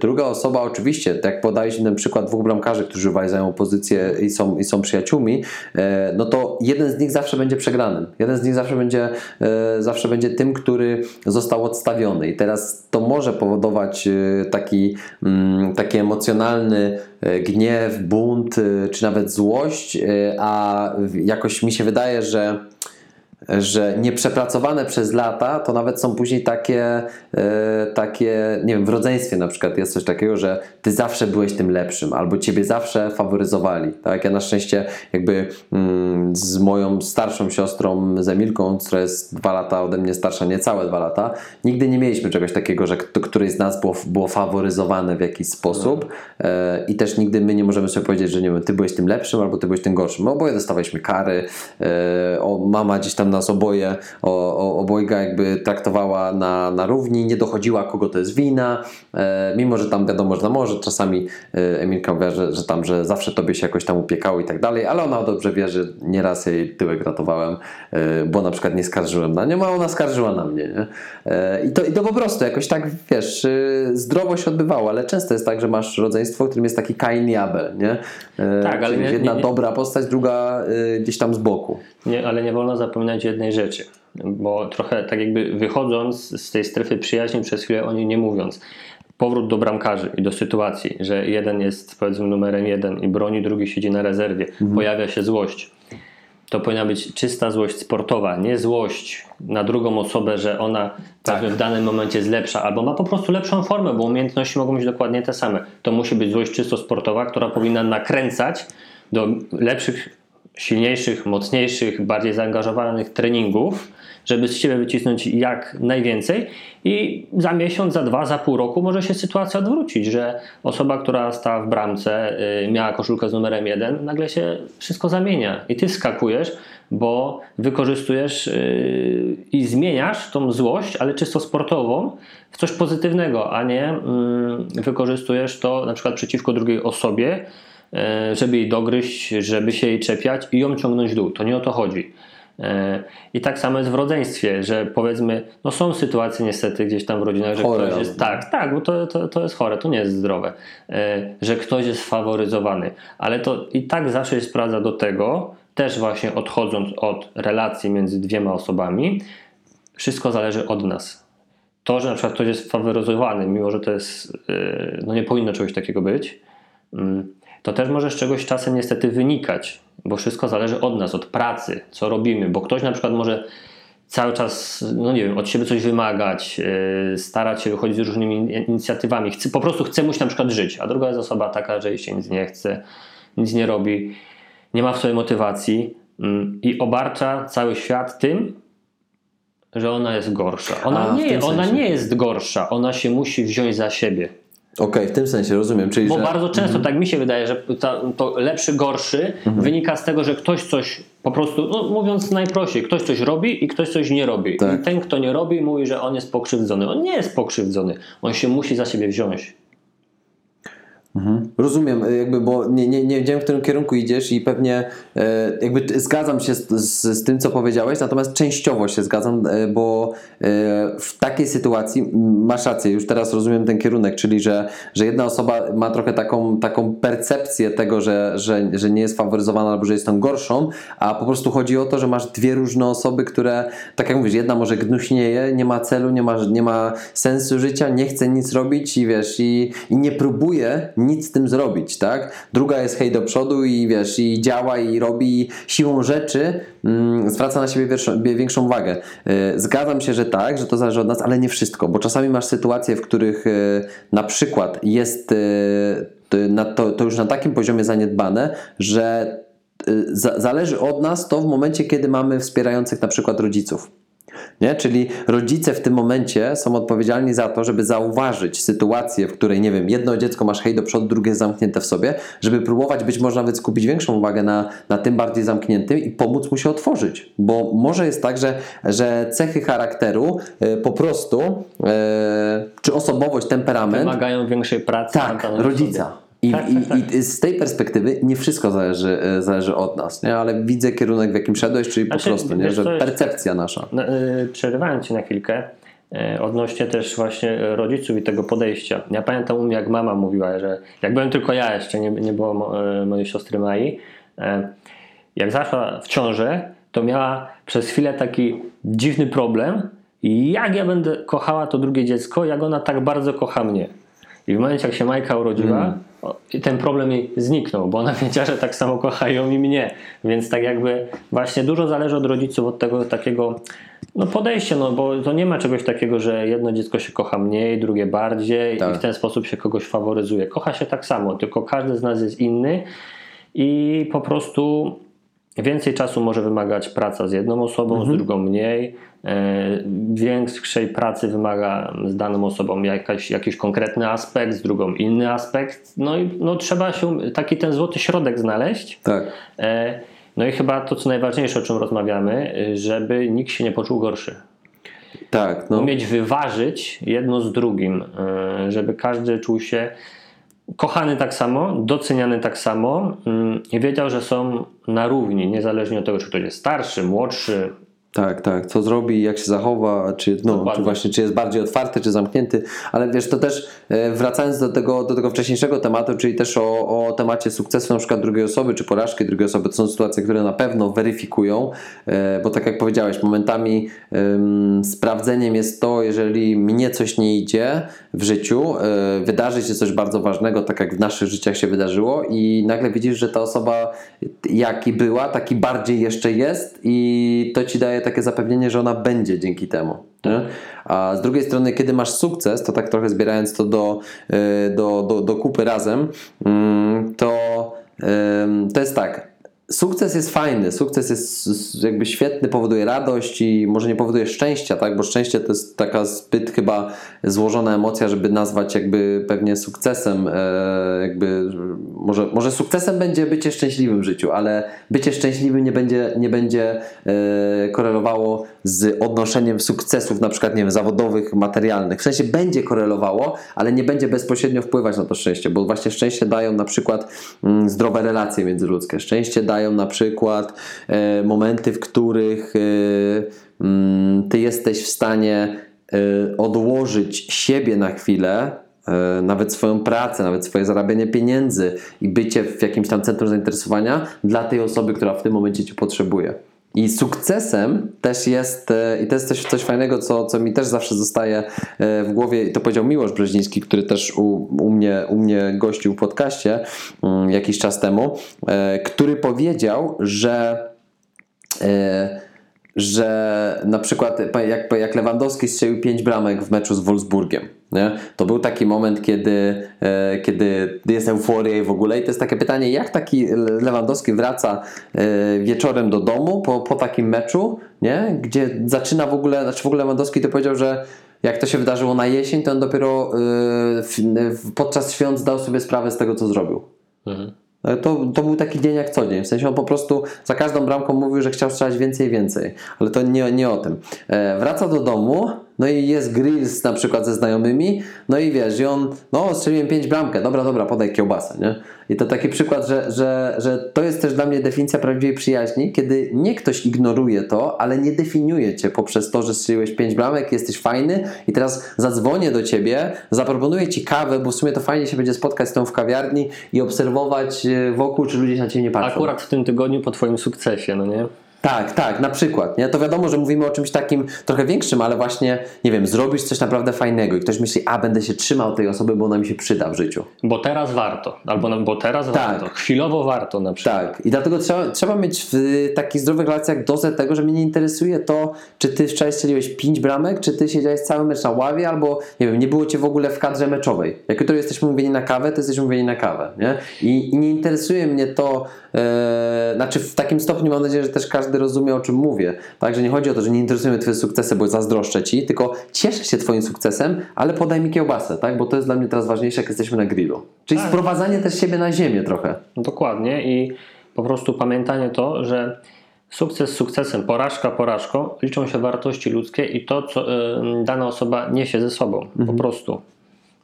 A: druga osoba oczywiście, tak jak podaliśmy ten przykład dwóch bramkarzy, którzy rywalizują pozycję i są, i są przyjaciółmi, no to jeden z nich zawsze będzie przegranym. Jeden z nich zawsze będzie, zawsze będzie tym, który został odstawiony. I teraz to może powodować taki, mm, taki emocjonalny gniew, bunt, e, czy nawet złość, e, a jakoś mi się wydaje, że że nieprzepracowane przez lata, to nawet są później takie, e, takie, nie wiem, w rodzeństwie na przykład jest coś takiego, że ty zawsze byłeś tym lepszym, albo ciebie zawsze faworyzowali. Tak, ja na szczęście jakby mm, z moją starszą siostrą, z Emilką, która jest dwa lata ode mnie starsza, niecałe dwa lata, nigdy nie mieliśmy czegoś takiego, że któryś z nas było, było faworyzowane w jakiś sposób e, i też nigdy my nie możemy sobie powiedzieć, że nie wiem, ty byłeś tym lepszym, albo ty byłeś tym gorszym. My oboje dostawaliśmy kary, e, o, mama gdzieś tam nas oboje, o, o, obojga jakby traktowała na, na równi, nie dochodziła kogo to jest wina, e, mimo że tam wiadomo, że na morze czasami e, Emilka mówiła, że, że tam, że zawsze tobie się jakoś tam upiekało i tak dalej, ale ona dobrze wie, że nieraz jej tyłek ratowałem, e, bo na przykład nie skarżyłem na nią, a ona skarżyła na mnie, nie? E, I to, I to po prostu jakoś tak, wiesz, e, zdrowo się odbywało, ale często jest tak, że masz rodzeństwo, w którym jest taki Kain i Abel, nie? E,
B: Tak, ale nie-
A: jedna
B: nie- nie-
A: dobra postać, druga gdzieś tam z boku.
B: Nie, ale nie wolno zapominać jednej rzeczy, bo trochę tak jakby wychodząc z tej strefy przyjaźni, przez chwilę o niej nie mówiąc, powrót do bramkarzy i do sytuacji, że jeden jest powiedzmy numerem jeden i broni, drugi siedzi na rezerwie, pojawia się złość. To powinna być czysta złość sportowa, nie złość na drugą osobę, że ona powiedzmy, w danym momencie jest lepsza, albo ma po prostu lepszą formę, bo umiejętności mogą być dokładnie te same. To musi być złość czysto sportowa, która powinna nakręcać do lepszych silniejszych, mocniejszych, bardziej zaangażowanych treningów, żeby z siebie wycisnąć jak najwięcej. I za miesiąc, za dwa, za pół roku może się sytuacja odwrócić, że osoba, która stała w bramce, y, miała koszulkę z numerem jeden, nagle się wszystko zamienia. I ty skakujesz, bo wykorzystujesz y, i zmieniasz tą złość, ale czysto sportową, w coś pozytywnego, a nie mm, wykorzystujesz to na przykład przeciwko drugiej osobie, żeby jej dogryźć, żeby się jej czepiać i ją ciągnąć w dół. To nie o to chodzi. E, I tak samo jest w rodzeństwie, że powiedzmy, no są sytuacje niestety gdzieś tam w rodzinach, że
A: Chore
B: ktoś jest, tak, tak, bo to, to, to jest chore, to nie jest zdrowe, e, że ktoś jest faworyzowany, ale to i tak zawsze się sprawdza do tego, też właśnie odchodząc od relacji między dwiema osobami, wszystko zależy od nas. To, że na przykład ktoś jest faworyzowany, mimo że to jest, e, no nie powinno czegoś takiego być, mm, to też może z czegoś czasem niestety wynikać, bo wszystko zależy od nas, od pracy, co robimy, bo ktoś na przykład może cały czas, no nie wiem, od siebie coś wymagać, yy, starać się wychodzić z różnymi in- inicjatywami, chce, po prostu chce mu się na przykład żyć, a druga jest osoba taka, że jej się nic nie chce, nic nie robi, nie ma w sobie motywacji mm, i obarcza cały świat tym, że ona jest gorsza. Ona,
A: A,
B: nie, ona
A: sensie.
B: nie jest gorsza, ona się musi wziąć za siebie.
A: Okej, w tym sensie rozumiem, czyli
B: Bo
A: że...
B: bardzo często tak mi się wydaje, że to lepszy, gorszy
A: Mhm.
B: wynika z tego, że ktoś coś po prostu, no mówiąc najprościej, ktoś coś robi i ktoś coś nie robi.
A: Tak.
B: I ten, kto nie robi, mówi, że on jest pokrzywdzony. On nie jest pokrzywdzony. On się musi za siebie wziąć.
A: Rozumiem, y, jakby, bo nie, nie, nie wiedziałem, w którym kierunku idziesz i pewnie e, jakby zgadzam się z, z, z tym, co powiedziałeś, natomiast częściowo się zgadzam, e, bo e, w takiej sytuacji masz rację, już teraz rozumiem ten kierunek, czyli że, że jedna osoba ma trochę taką, taką percepcję tego, że, że, że nie jest faworyzowana albo że jest tą gorszą, a po prostu chodzi o to, że masz dwie różne osoby, które, tak jak mówisz, jedna może gnuśnieje, nie ma celu, nie ma, nie ma sensu życia, nie chce nic robić i wiesz, i, i nie próbuje nic z tym zrobić, tak? Druga jest hej do przodu i wiesz, i działa i robi siłą rzeczy, mm, zwraca na siebie większą, większą uwagę. Yy, Zgadzam się, że tak, że to zależy od nas, ale nie wszystko, bo czasami masz sytuacje, w których yy, na przykład jest yy, to- to, już na takim poziomie zaniedbane, że za, zależy od nas to w momencie, kiedy mamy wspierających na przykład rodziców. Nie? Czyli rodzice w tym momencie są odpowiedzialni za to, żeby zauważyć sytuację, w której, nie wiem, jedno dziecko masz hej do przodu, drugie zamknięte w sobie, żeby próbować być może nawet skupić większą uwagę na, na tym bardziej zamkniętym i pomóc mu się otworzyć. Bo może jest tak, że, że cechy charakteru y, po prostu, y, czy osobowość, temperament,
B: Wymagają większej pracy.
A: tak, rodzica.
B: osobą.
A: I,
B: Tak,
A: i,
B: tak, tak.
A: I z tej perspektywy nie wszystko zależy, e, zależy od nas, nie? ale widzę kierunek, w jakim szedłeś, czyli po
B: Znaczy,
A: prostu, nie? że percepcja nasza.
B: No, y, Przerywając Ci na chwilkę, y, odnośnie też właśnie rodziców i tego podejścia. Ja pamiętam u mnie, jak mama mówiła, że jak byłem tylko ja jeszcze, nie, nie było mo- mojej siostry Mai, jak zaszła w ciążę, to miała przez chwilę taki dziwny problem, jak ja będę kochała to drugie dziecko, jak ona tak bardzo kocha mnie. I w momencie, jak się Majka urodziła, i ten problem jej zniknął, bo ona wiedziała, że tak samo kochają i mnie. Więc tak jakby właśnie dużo zależy od rodziców, od tego takiego no podejścia, no bo to nie ma czegoś takiego, że jedno dziecko się kocha mniej, drugie bardziej
A: Tak.
B: i w ten sposób się kogoś faworyzuje. Kocha się tak samo, tylko każdy z nas jest inny i po prostu więcej czasu może wymagać praca z jedną osobą, z drugą mniej. E, Większej pracy wymaga z daną osobą jakaś, jakiś konkretny aspekt, z drugą inny aspekt. No i no, trzeba się taki ten złoty środek znaleźć.
A: Tak.
B: E, No i chyba to, co najważniejsze, o czym rozmawiamy, żeby nikt się nie poczuł gorszy.
A: Tak, no.
B: Umieć wyważyć jedno z drugim, y, żeby każdy czuł się kochany tak samo, doceniany tak samo y, i wiedział, że są na równi, niezależnie od tego, czy ktoś jest starszy, młodszy.
A: Tak, tak. Co zrobi, jak się zachowa, czy, no,
B: Dokładnie.
A: czy właśnie czy jest bardziej otwarty, czy zamknięty. Ale wiesz, to też e, wracając do tego, do tego wcześniejszego tematu, czyli też o, o temacie sukcesu na przykład drugiej osoby, czy porażki drugiej osoby, to są sytuacje, które na pewno weryfikują, e, bo tak jak powiedziałeś, momentami em, sprawdzeniem jest to, jeżeli mnie coś nie idzie w życiu, e, wydarzy się coś bardzo ważnego, tak jak w naszych życiach się wydarzyło i nagle widzisz, że ta osoba jaki była, taki bardziej jeszcze jest i to ci daje takie zapewnienie, że ona będzie dzięki temu. Nie? A z drugiej strony, kiedy masz sukces, to tak trochę zbierając to do, y, do, do, do kupy razem, mm, to, to jest tak. Sukces jest fajny, sukces jest jakby świetny, powoduje radość i może nie powoduje szczęścia, tak? Bo szczęście to jest taka zbyt chyba złożona emocja, żeby nazwać jakby pewnie sukcesem, e, jakby może, może sukcesem będzie bycie szczęśliwym w życiu, ale bycie szczęśliwym nie będzie, nie będzie e, korelowało z odnoszeniem sukcesów, na przykład nie wiem, zawodowych, materialnych. W sensie będzie korelowało, ale nie będzie bezpośrednio wpływać na to szczęście, bo właśnie szczęście dają na przykład mm, zdrowe relacje międzyludzkie. Szczęście dają na przykład e, momenty, w których e, mm, ty jesteś w stanie e, odłożyć siebie na chwilę, nawet swoją pracę, nawet swoje zarabianie pieniędzy i bycie w jakimś tam centrum zainteresowania dla tej osoby, która w tym momencie cię potrzebuje. I sukcesem też jest, e, i to jest coś, coś fajnego, co, co mi też zawsze zostaje e, w głowie, i to powiedział Miłosz Brzeziński, który też u, u, mnie, u mnie gościł w podcaście mm, jakiś czas temu, e, który powiedział, że że na przykład jak, jak Lewandowski strzelił 5 bramek w meczu z Wolfsburgiem, nie? to był taki moment, kiedy, e, kiedy jest euforia i w ogóle i to jest takie pytanie, jak taki Lewandowski wraca e, wieczorem do domu po, po takim meczu, nie? gdzie zaczyna w ogóle, znaczy w ogóle Lewandowski to powiedział, że jak to się wydarzyło na jesień, to on dopiero e, w, podczas świąt zdał sobie sprawę z tego, co zrobił.
B: Mhm.
A: To, to był taki dzień jak co dzień. W sensie on po prostu za każdą bramką mówił, że chciał strzelać więcej i więcej. Ale to nie, nie o tym. E, wraca do domu, no i jest grills na przykład ze znajomymi, no i wiesz, i on, no strzeliłem pięć bramkę, dobra, dobra, podaj kiełbasę, nie? I to taki przykład, że, że, że to jest też dla mnie definicja prawdziwej przyjaźni, kiedy nie ktoś ignoruje to, ale nie definiuje cię poprzez to, że strzeliłeś pięć bramek, jesteś fajny i teraz zadzwonię do ciebie, zaproponuję ci kawę, bo w sumie to fajnie się będzie spotkać z tą w kawiarni i obserwować e, wokół, czy ludzie na ciebie nie patrzą.
B: Akurat w tym tygodniu po twoim sukcesie, no nie?
A: Tak, tak, na przykład. Nie? To wiadomo, że mówimy o czymś takim trochę większym, ale właśnie, nie wiem, zrobisz coś naprawdę fajnego i ktoś myśli, a będę się trzymał tej osoby, bo ona mi się przyda w życiu.
B: Bo teraz warto, albo no, bo teraz
A: Tak.
B: warto, chwilowo warto na przykład.
A: Tak, i dlatego trzeba, trzeba mieć w takich zdrowych relacjach dozę tego, że mnie nie interesuje to, czy ty wczoraj strzeliłeś 5 bramek, czy ty siedziałeś cały mecz na ławie, albo nie wiem, nie było cię w ogóle w kadrze meczowej. Jak jutro jesteśmy umówieni na kawę, to jesteśmy umówieni na kawę, nie? I, i nie interesuje mnie to, e, znaczy w takim stopniu mam nadzieję, że też każdy rozumie, o czym mówię. Tak, że nie chodzi o to, że nie interesują mnie twoje sukcesy, bo zazdroszczę ci, tylko cieszę się twoim sukcesem, ale podaj mi kiełbasę, tak? Bo to jest dla mnie teraz ważniejsze, jak jesteśmy na grillu. Czyli
B: Tak.
A: sprowadzanie też siebie na ziemię trochę.
B: Dokładnie i po prostu pamiętanie to, że sukces sukcesem, porażka porażką, liczą się wartości ludzkie i to, co y, dana osoba niesie ze sobą, po prostu.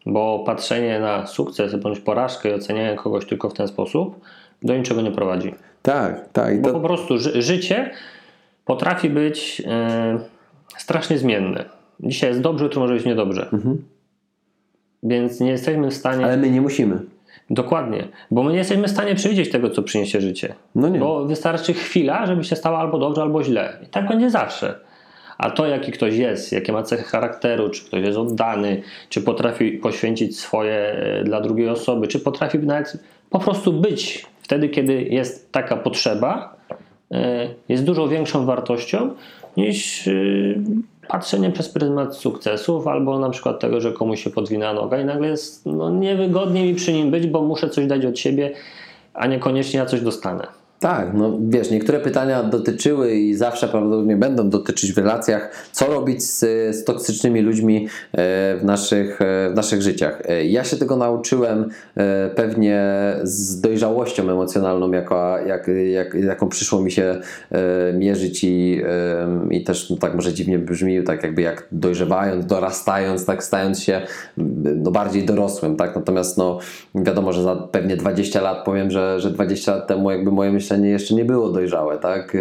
B: Bo patrzenie na sukces bądź porażkę i ocenianie kogoś tylko w ten sposób do niczego nie prowadzi.
A: Tak, tak.
B: Bo
A: to,
B: po prostu ży- życie potrafi być y, strasznie zmienne. Dzisiaj jest dobrze, jutro może być niedobrze. Więc nie jesteśmy w stanie.
A: ale my nie musimy.
B: Dokładnie, bo my nie jesteśmy w stanie przewidzieć tego, co przyniesie życie.
A: No nie.
B: Bo wystarczy chwila, żeby się stało albo dobrze, albo źle. I tak będzie zawsze. A to, jaki ktoś jest, jakie ma cechy charakteru, czy ktoś jest oddany, czy potrafi poświęcić swoje e, dla drugiej osoby, czy potrafi nawet po prostu być wtedy, kiedy jest taka potrzeba, e, jest dużo większą wartością niż e, patrzenie przez pryzmat sukcesów albo na przykład tego, że komuś się podwina noga i nagle jest no, niewygodnie mi przy nim być, bo muszę coś dać od siebie, a niekoniecznie ja coś dostanę.
A: Tak, no wiesz, niektóre pytania dotyczyły i zawsze prawdopodobnie będą dotyczyć w relacjach, co robić z, z toksycznymi ludźmi e, w naszych, e, w naszych życiach. E, Ja się tego nauczyłem pewnie z dojrzałością emocjonalną, jak, jak, jaką przyszło mi się mierzyć i, i też no, tak może dziwnie brzmi, tak jakby jak dojrzewając, dorastając, tak stając się no, bardziej dorosłym, tak? Natomiast no wiadomo, że za pewnie 20 lat powiem, że, że 20 lat temu jakby moje myślenie jeszcze nie było dojrzałe, tak?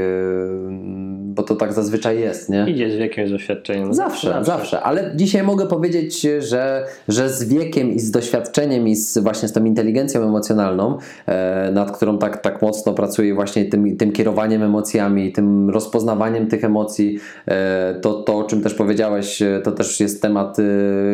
A: Bo to tak zazwyczaj jest, nie?
B: Idzie z wiekiem, z doświadczeniem.
A: Zawsze, zawsze, ale dzisiaj mogę powiedzieć, że, że z wiekiem i z doświadczeniem i z, właśnie z tą inteligencją emocjonalną, e, nad którą tak, tak mocno pracuję, właśnie tym, tym kierowaniem emocjami, tym rozpoznawaniem tych emocji, e, to, to o czym też powiedziałeś, e, to też jest temat e,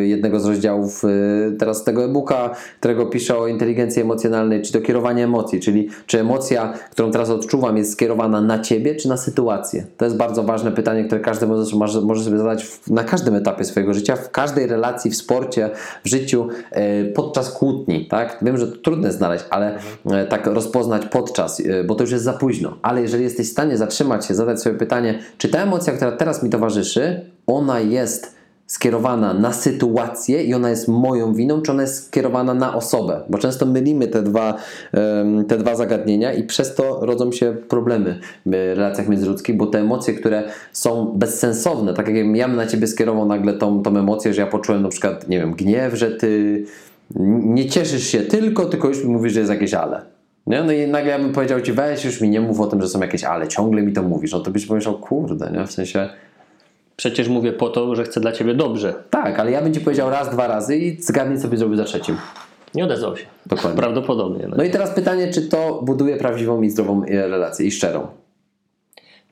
A: jednego z rozdziałów e, teraz tego e-booka, którego piszę o inteligencji emocjonalnej, czy to kierowanie emocji, czyli czy emocja, którą teraz odczuwam jest skierowana na ciebie, czy na sytuację. To jest bardzo ważne pytanie, które każdy może, może- może sobie zadać w, na każdym etapie swojego życia, w każdej relacji, w sporcie, w życiu, e, podczas kłótni. Tak? Wiem, że to trudne znaleźć, ale e, tak rozpoznać podczas, e, bo to już jest za późno. Ale jeżeli jesteś w stanie zatrzymać się, zadać sobie pytanie, czy ta emocja, która teraz mi towarzyszy, ona jest skierowana na sytuację i ona jest moją winą, czy ona jest skierowana na osobę, bo często mylimy te dwa, te dwa zagadnienia i przez to rodzą się problemy w relacjach międzyludzkich, bo te emocje, które są bezsensowne, tak jak ja bym na ciebie skierował nagle tą, tą emocję, że ja poczułem na przykład, nie wiem, gniew, że ty nie cieszysz się tylko, tylko już mówisz, że jest jakieś ale. Nie? No i nagle ja bym powiedział ci, weź już mi nie mów o tym, że są jakieś ale, ciągle mi to mówisz. No to byś pomyślał, kurde, nie? w sensie
B: Przecież mówię po to, że chcę dla ciebie dobrze.
A: tak, ale ja bym ci powiedział raz, dwa razy i zgadnij, co byś zrobił za trzecim.
B: Nie odezwał się.
A: Dokładnie.
B: Prawdopodobnie. No.
A: No i teraz pytanie, czy to buduje prawdziwą i zdrową e, relację i szczerą?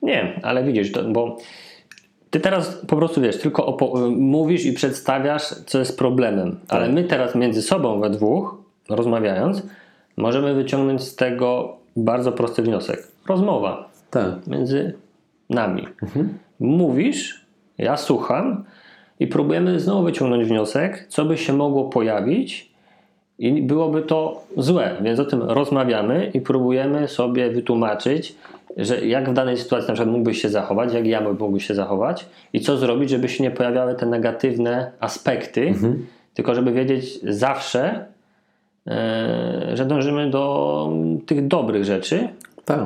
B: Nie, ale widzisz, to, bo ty teraz po prostu wiesz, tylko opo- mówisz i przedstawiasz, co jest problemem. Ale my teraz między sobą we dwóch, rozmawiając, możemy wyciągnąć z tego bardzo prosty wniosek. Rozmowa
A: Tak.
B: między nami. Mówisz, ja słucham i próbujemy znowu wyciągnąć wniosek, co by się mogło pojawić i byłoby to złe. Więc o tym rozmawiamy i próbujemy sobie wytłumaczyć, że jak w danej sytuacji na przykład mógłbyś się zachować, jak ja mógłbyś się zachować i co zrobić, żeby się nie pojawiały te negatywne aspekty, tylko żeby wiedzieć zawsze, e, że dążymy do tych dobrych rzeczy,
A: Tak.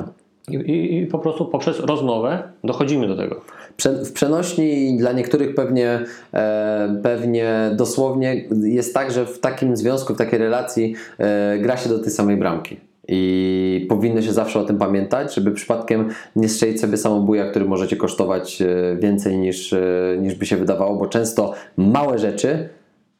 B: i, I po prostu poprzez rozmowę dochodzimy do tego.
A: W przenośni dla niektórych pewnie, e, pewnie dosłownie jest tak, że w takim związku, w takiej relacji e, gra się do tej samej bramki. I powinno się zawsze o tym pamiętać, żeby przypadkiem nie strzelić sobie samobuja, który może cię kosztować e, więcej niż, niż by się wydawało, bo często małe rzeczy,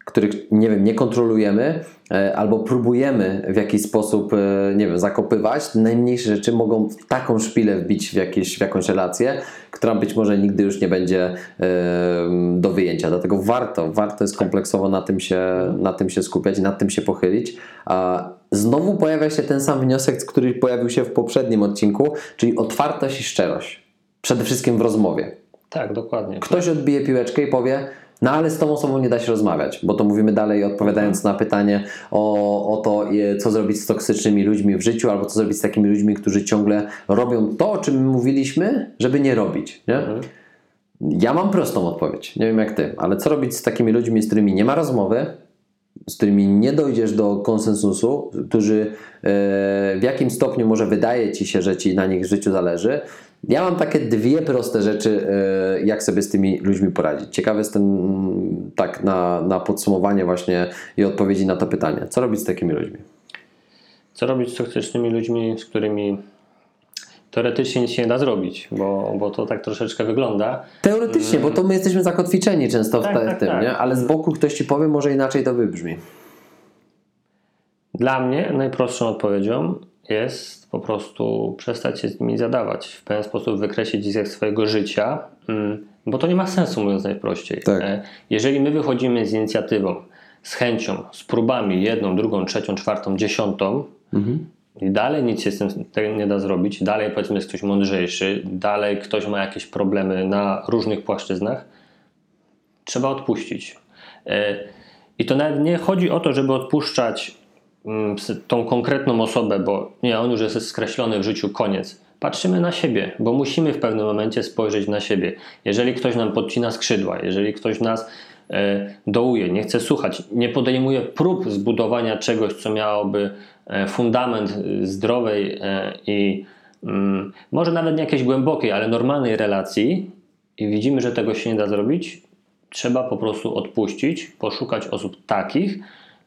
A: których nie wiem, nie kontrolujemy, e, albo próbujemy w jakiś sposób, e, nie wiem, zakopywać, najmniejsze rzeczy mogą taką szpilę wbić w, jakieś, w jakąś relację, która być może nigdy już nie będzie e, do wyjęcia. Dlatego warto, warto jest kompleksowo na tym się, na tym się skupiać, nad tym się pochylić. A znowu pojawia się ten sam wniosek, który pojawił się w poprzednim odcinku, czyli otwartość i szczerość. Przede wszystkim w rozmowie.
B: Tak, dokładnie.
A: Ktoś odbije piłeczkę i powie, no ale z tą osobą nie da się rozmawiać, bo to mówimy dalej odpowiadając na pytanie o, o to, co zrobić z toksycznymi ludźmi w życiu, albo co zrobić z takimi ludźmi, którzy ciągle robią to, o czym mówiliśmy, żeby nie robić. Nie? Ja mam prostą odpowiedź, nie wiem jak ty, ale co robić z takimi ludźmi, z którymi nie ma rozmowy, z którymi nie dojdziesz do konsensusu, którzy e, w jakim stopniu może wydaje ci się, że ci na nich w życiu zależy. Ja mam takie dwie proste rzeczy, e, jak sobie z tymi ludźmi poradzić. Ciekawy jestem mm, tak na, na podsumowanie właśnie i odpowiedzi na to pytanie. Co robić z takimi ludźmi?
B: Co robić z toksycznymi ludźmi, z którymi teoretycznie nic się nie da zrobić, bo, bo to tak troszeczkę wygląda.
A: Teoretycznie, bo to my jesteśmy zakotwiczeni często w
B: Tak,
A: te-
B: tak,
A: tym,
B: tak.
A: nie? ale z boku ktoś ci powie, może inaczej to wybrzmi.
B: Dla mnie najprostszą odpowiedzią jest po prostu przestać się z nimi zadawać, w pewien sposób wykreślić ich ze swojego życia, mm, bo to nie ma sensu, mówiąc najprościej.
A: Tak.
B: E, Jeżeli my wychodzimy z inicjatywą, z chęcią, z próbami, jedną, drugą, trzecią, czwartą, dziesiątą, i dalej nic się z tym nie da zrobić, dalej powiedzmy jest ktoś mądrzejszy, dalej ktoś ma jakieś problemy na różnych płaszczyznach, trzeba odpuścić. E, I to nawet nie chodzi o to, żeby odpuszczać mm, tą konkretną osobę, bo nie, on już jest skreślony w życiu, koniec. Patrzymy na siebie, bo musimy w pewnym momencie spojrzeć na siebie. Jeżeli ktoś nam podcina skrzydła, jeżeli ktoś nas e, dołuje, nie chce słuchać, nie podejmuje prób zbudowania czegoś, co miałoby fundament e, zdrowej e, i mm, może nawet nie jakiejś głębokiej, ale normalnej relacji i widzimy, że tego się nie da zrobić, trzeba po prostu odpuścić, poszukać osób takich,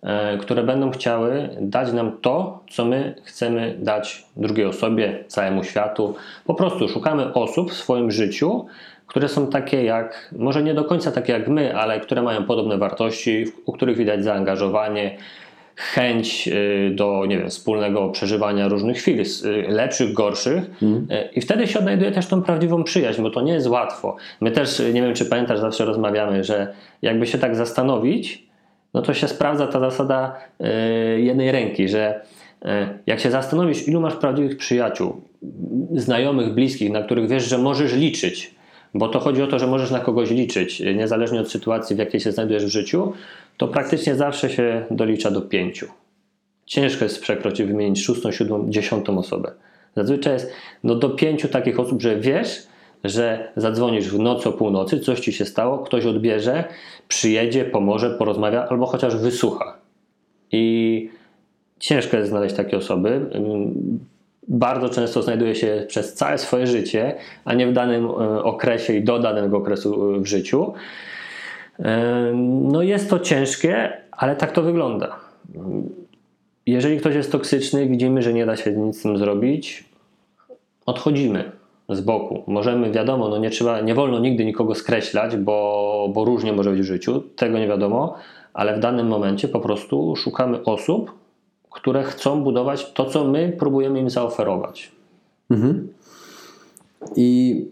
B: e, które będą chciały dać nam to, co my chcemy dać drugiej osobie, całemu światu. Po prostu szukamy osób w swoim życiu, które są takie jak, może nie do końca takie jak my, ale które mają podobne wartości, u których widać zaangażowanie, chęć y, do nie wiem, wspólnego przeżywania różnych chwil, y, lepszych, gorszych. Y, I wtedy się odnajduje też tą prawdziwą przyjaźń, bo to nie jest łatwo. My też, nie wiem czy pamiętasz, zawsze rozmawiamy, że jakby się tak zastanowić, no to się sprawdza ta zasada jednej ręki, że jak się zastanowisz, ilu masz prawdziwych przyjaciół, znajomych, bliskich, na których wiesz, że możesz liczyć, bo to chodzi o to, że możesz na kogoś liczyć, niezależnie od sytuacji, w jakiej się znajdujesz w życiu, to praktycznie zawsze się dolicza do pięciu. Ciężko jest przekroczyć, wymienić szóstą, siódmą, dziesiątą osobę. Zazwyczaj jest no, do pięciu takich osób, że wiesz, że zadzwonisz w nocy o północy, coś ci się stało, ktoś odbierze, przyjedzie, pomoże, porozmawia albo chociaż wysłucha. I ciężko jest znaleźć takie osoby. Bardzo często znajduje się przez całe swoje życie, a nie w danym e, okresie i do danego okresu e, w życiu. No jest to ciężkie, ale tak to wygląda. Jeżeli ktoś jest toksyczny, widzimy, że nie da się nic z tym zrobić, odchodzimy z boku. Możemy, wiadomo, no nie trzeba, nie wolno nigdy nikogo skreślać, bo, bo różnie może być w życiu, tego nie wiadomo, ale w danym momencie po prostu szukamy osób, które chcą budować to, co my próbujemy im zaoferować. Mhm.
A: I,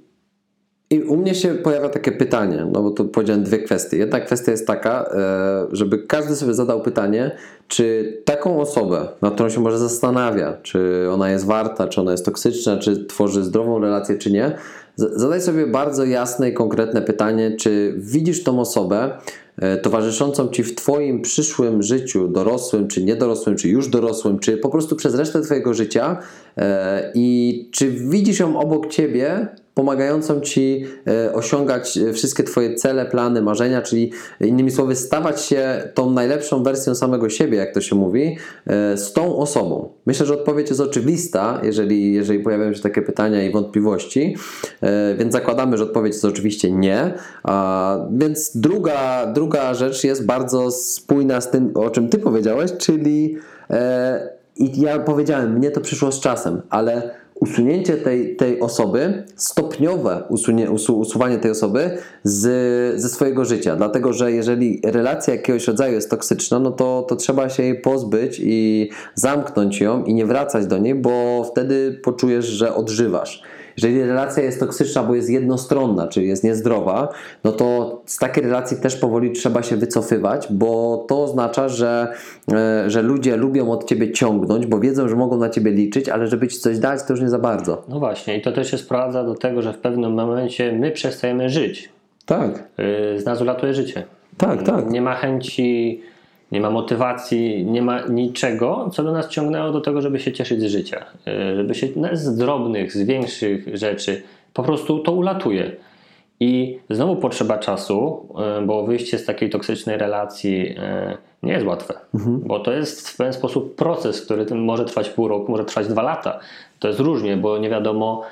A: I u mnie się pojawia takie pytanie, no bo tu powiedziałem dwie kwestie. Jedna kwestia jest taka, e, żeby każdy sobie zadał pytanie, czy taką osobę, nad którą się może zastanawia, czy ona jest warta, czy ona jest toksyczna, czy tworzy zdrową relację, czy nie, zadaj sobie bardzo jasne i konkretne pytanie, czy widzisz tą osobę, E, towarzyszącą Ci w Twoim przyszłym życiu, dorosłym czy niedorosłym, czy już dorosłym, czy po prostu przez resztę Twojego życia e, i czy widzisz ją obok Ciebie pomagającą Ci e, osiągać e, wszystkie Twoje cele, plany, marzenia, czyli innymi słowy stawać się tą najlepszą wersją samego siebie, jak to się mówi, e, z tą osobą. Myślę, że odpowiedź jest oczywista, jeżeli, jeżeli pojawiają się takie pytania i wątpliwości, więc zakładamy, że odpowiedź jest oczywiście nie. Więc druga, druga rzecz jest bardzo spójna z tym, o czym Ty powiedziałeś, czyli i ja powiedziałem, mnie to przyszło z czasem, ale usunięcie tej, tej osoby, stopniowe usunie, usu, usuwanie tej osoby z, ze swojego życia. Dlatego, że jeżeli relacja jakiegoś rodzaju jest toksyczna, no to, to trzeba się jej pozbyć i zamknąć ją i nie wracać do niej, bo wtedy poczujesz, że odżywasz. Jeżeli relacja jest toksyczna, bo jest jednostronna, czyli jest niezdrowa, no to z takiej relacji też powoli trzeba się wycofywać, bo to oznacza, że, e, że ludzie lubią od ciebie ciągnąć, bo wiedzą, że mogą na ciebie liczyć, ale żeby ci coś dać, to już nie za bardzo.
B: No właśnie, i to też się sprowadza do tego, że w pewnym momencie my przestajemy żyć.
A: Tak.
B: Y, z nas ulatuje życie.
A: Tak, tak.
B: Nie ma chęci nie ma motywacji, nie ma niczego, co by nas ciągnęło do tego, żeby się cieszyć z życia. E, żeby się z drobnych, z większych rzeczy po prostu to ulatuje. I znowu potrzeba czasu, e, bo wyjście z takiej toksycznej relacji e, nie jest łatwe, mhm. bo to jest w pewien sposób proces, który może trwać pół roku, może trwać dwa lata. To jest różnie, bo nie wiadomo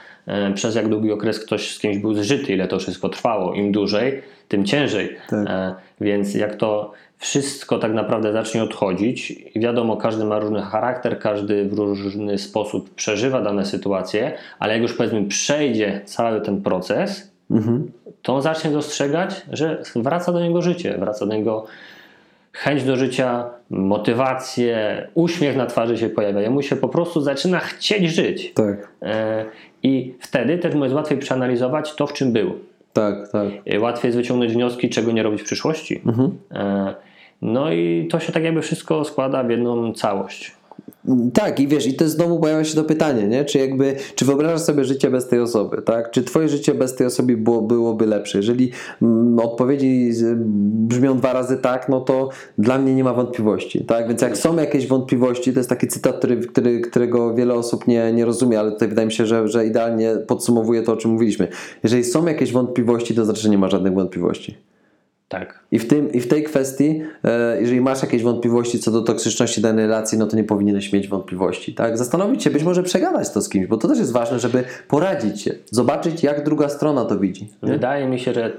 B: przez jak długi okres ktoś z kimś był zżyty, ile to wszystko trwało. Im dłużej, tym ciężej. Tak. Więc jak to wszystko tak naprawdę zacznie odchodzić. Wiadomo, każdy ma różny charakter, każdy w różny sposób przeżywa dane sytuacje, ale jak już powiedzmy przejdzie cały ten proces, mhm. to on zacznie dostrzegać, że wraca do niego życie, wraca do niego chęć do życia, motywację, uśmiech na twarzy się pojawia. Jemu się po prostu zaczyna chcieć żyć.
A: Tak.
B: E, I wtedy też mu jest łatwiej przeanalizować to, w czym był.
A: Tak, tak.
B: E, łatwiej jest wyciągnąć wnioski, czego nie robić w przyszłości. Mhm. E, no i to się tak jakby wszystko składa w jedną całość.
A: Tak, i wiesz, i to znowu pojawia się to pytanie, nie? Czy jakby, czy wyobrażasz sobie życie bez tej osoby, tak? Czy twoje życie bez tej osoby było, byłoby lepsze? Jeżeli mm, odpowiedzi brzmią dwa razy tak, no to dla mnie nie ma wątpliwości, tak? Więc jak są jakieś wątpliwości, to jest taki cytat, który, który, którego wiele osób nie, nie rozumie, ale tutaj wydaje mi się, że, że idealnie podsumowuje to, o czym mówiliśmy. Jeżeli są jakieś wątpliwości, to znaczy, że nie ma żadnych wątpliwości.
B: Tak.
A: I w, tym, I w tej kwestii, e, jeżeli masz jakieś wątpliwości co do toksyczności danej relacji, no to nie powinieneś mieć wątpliwości. Tak? Zastanowić się, być może przegadać to z kimś, bo to też jest ważne, żeby poradzić się, zobaczyć, jak druga strona to widzi.
B: Nie? Wydaje mi się, że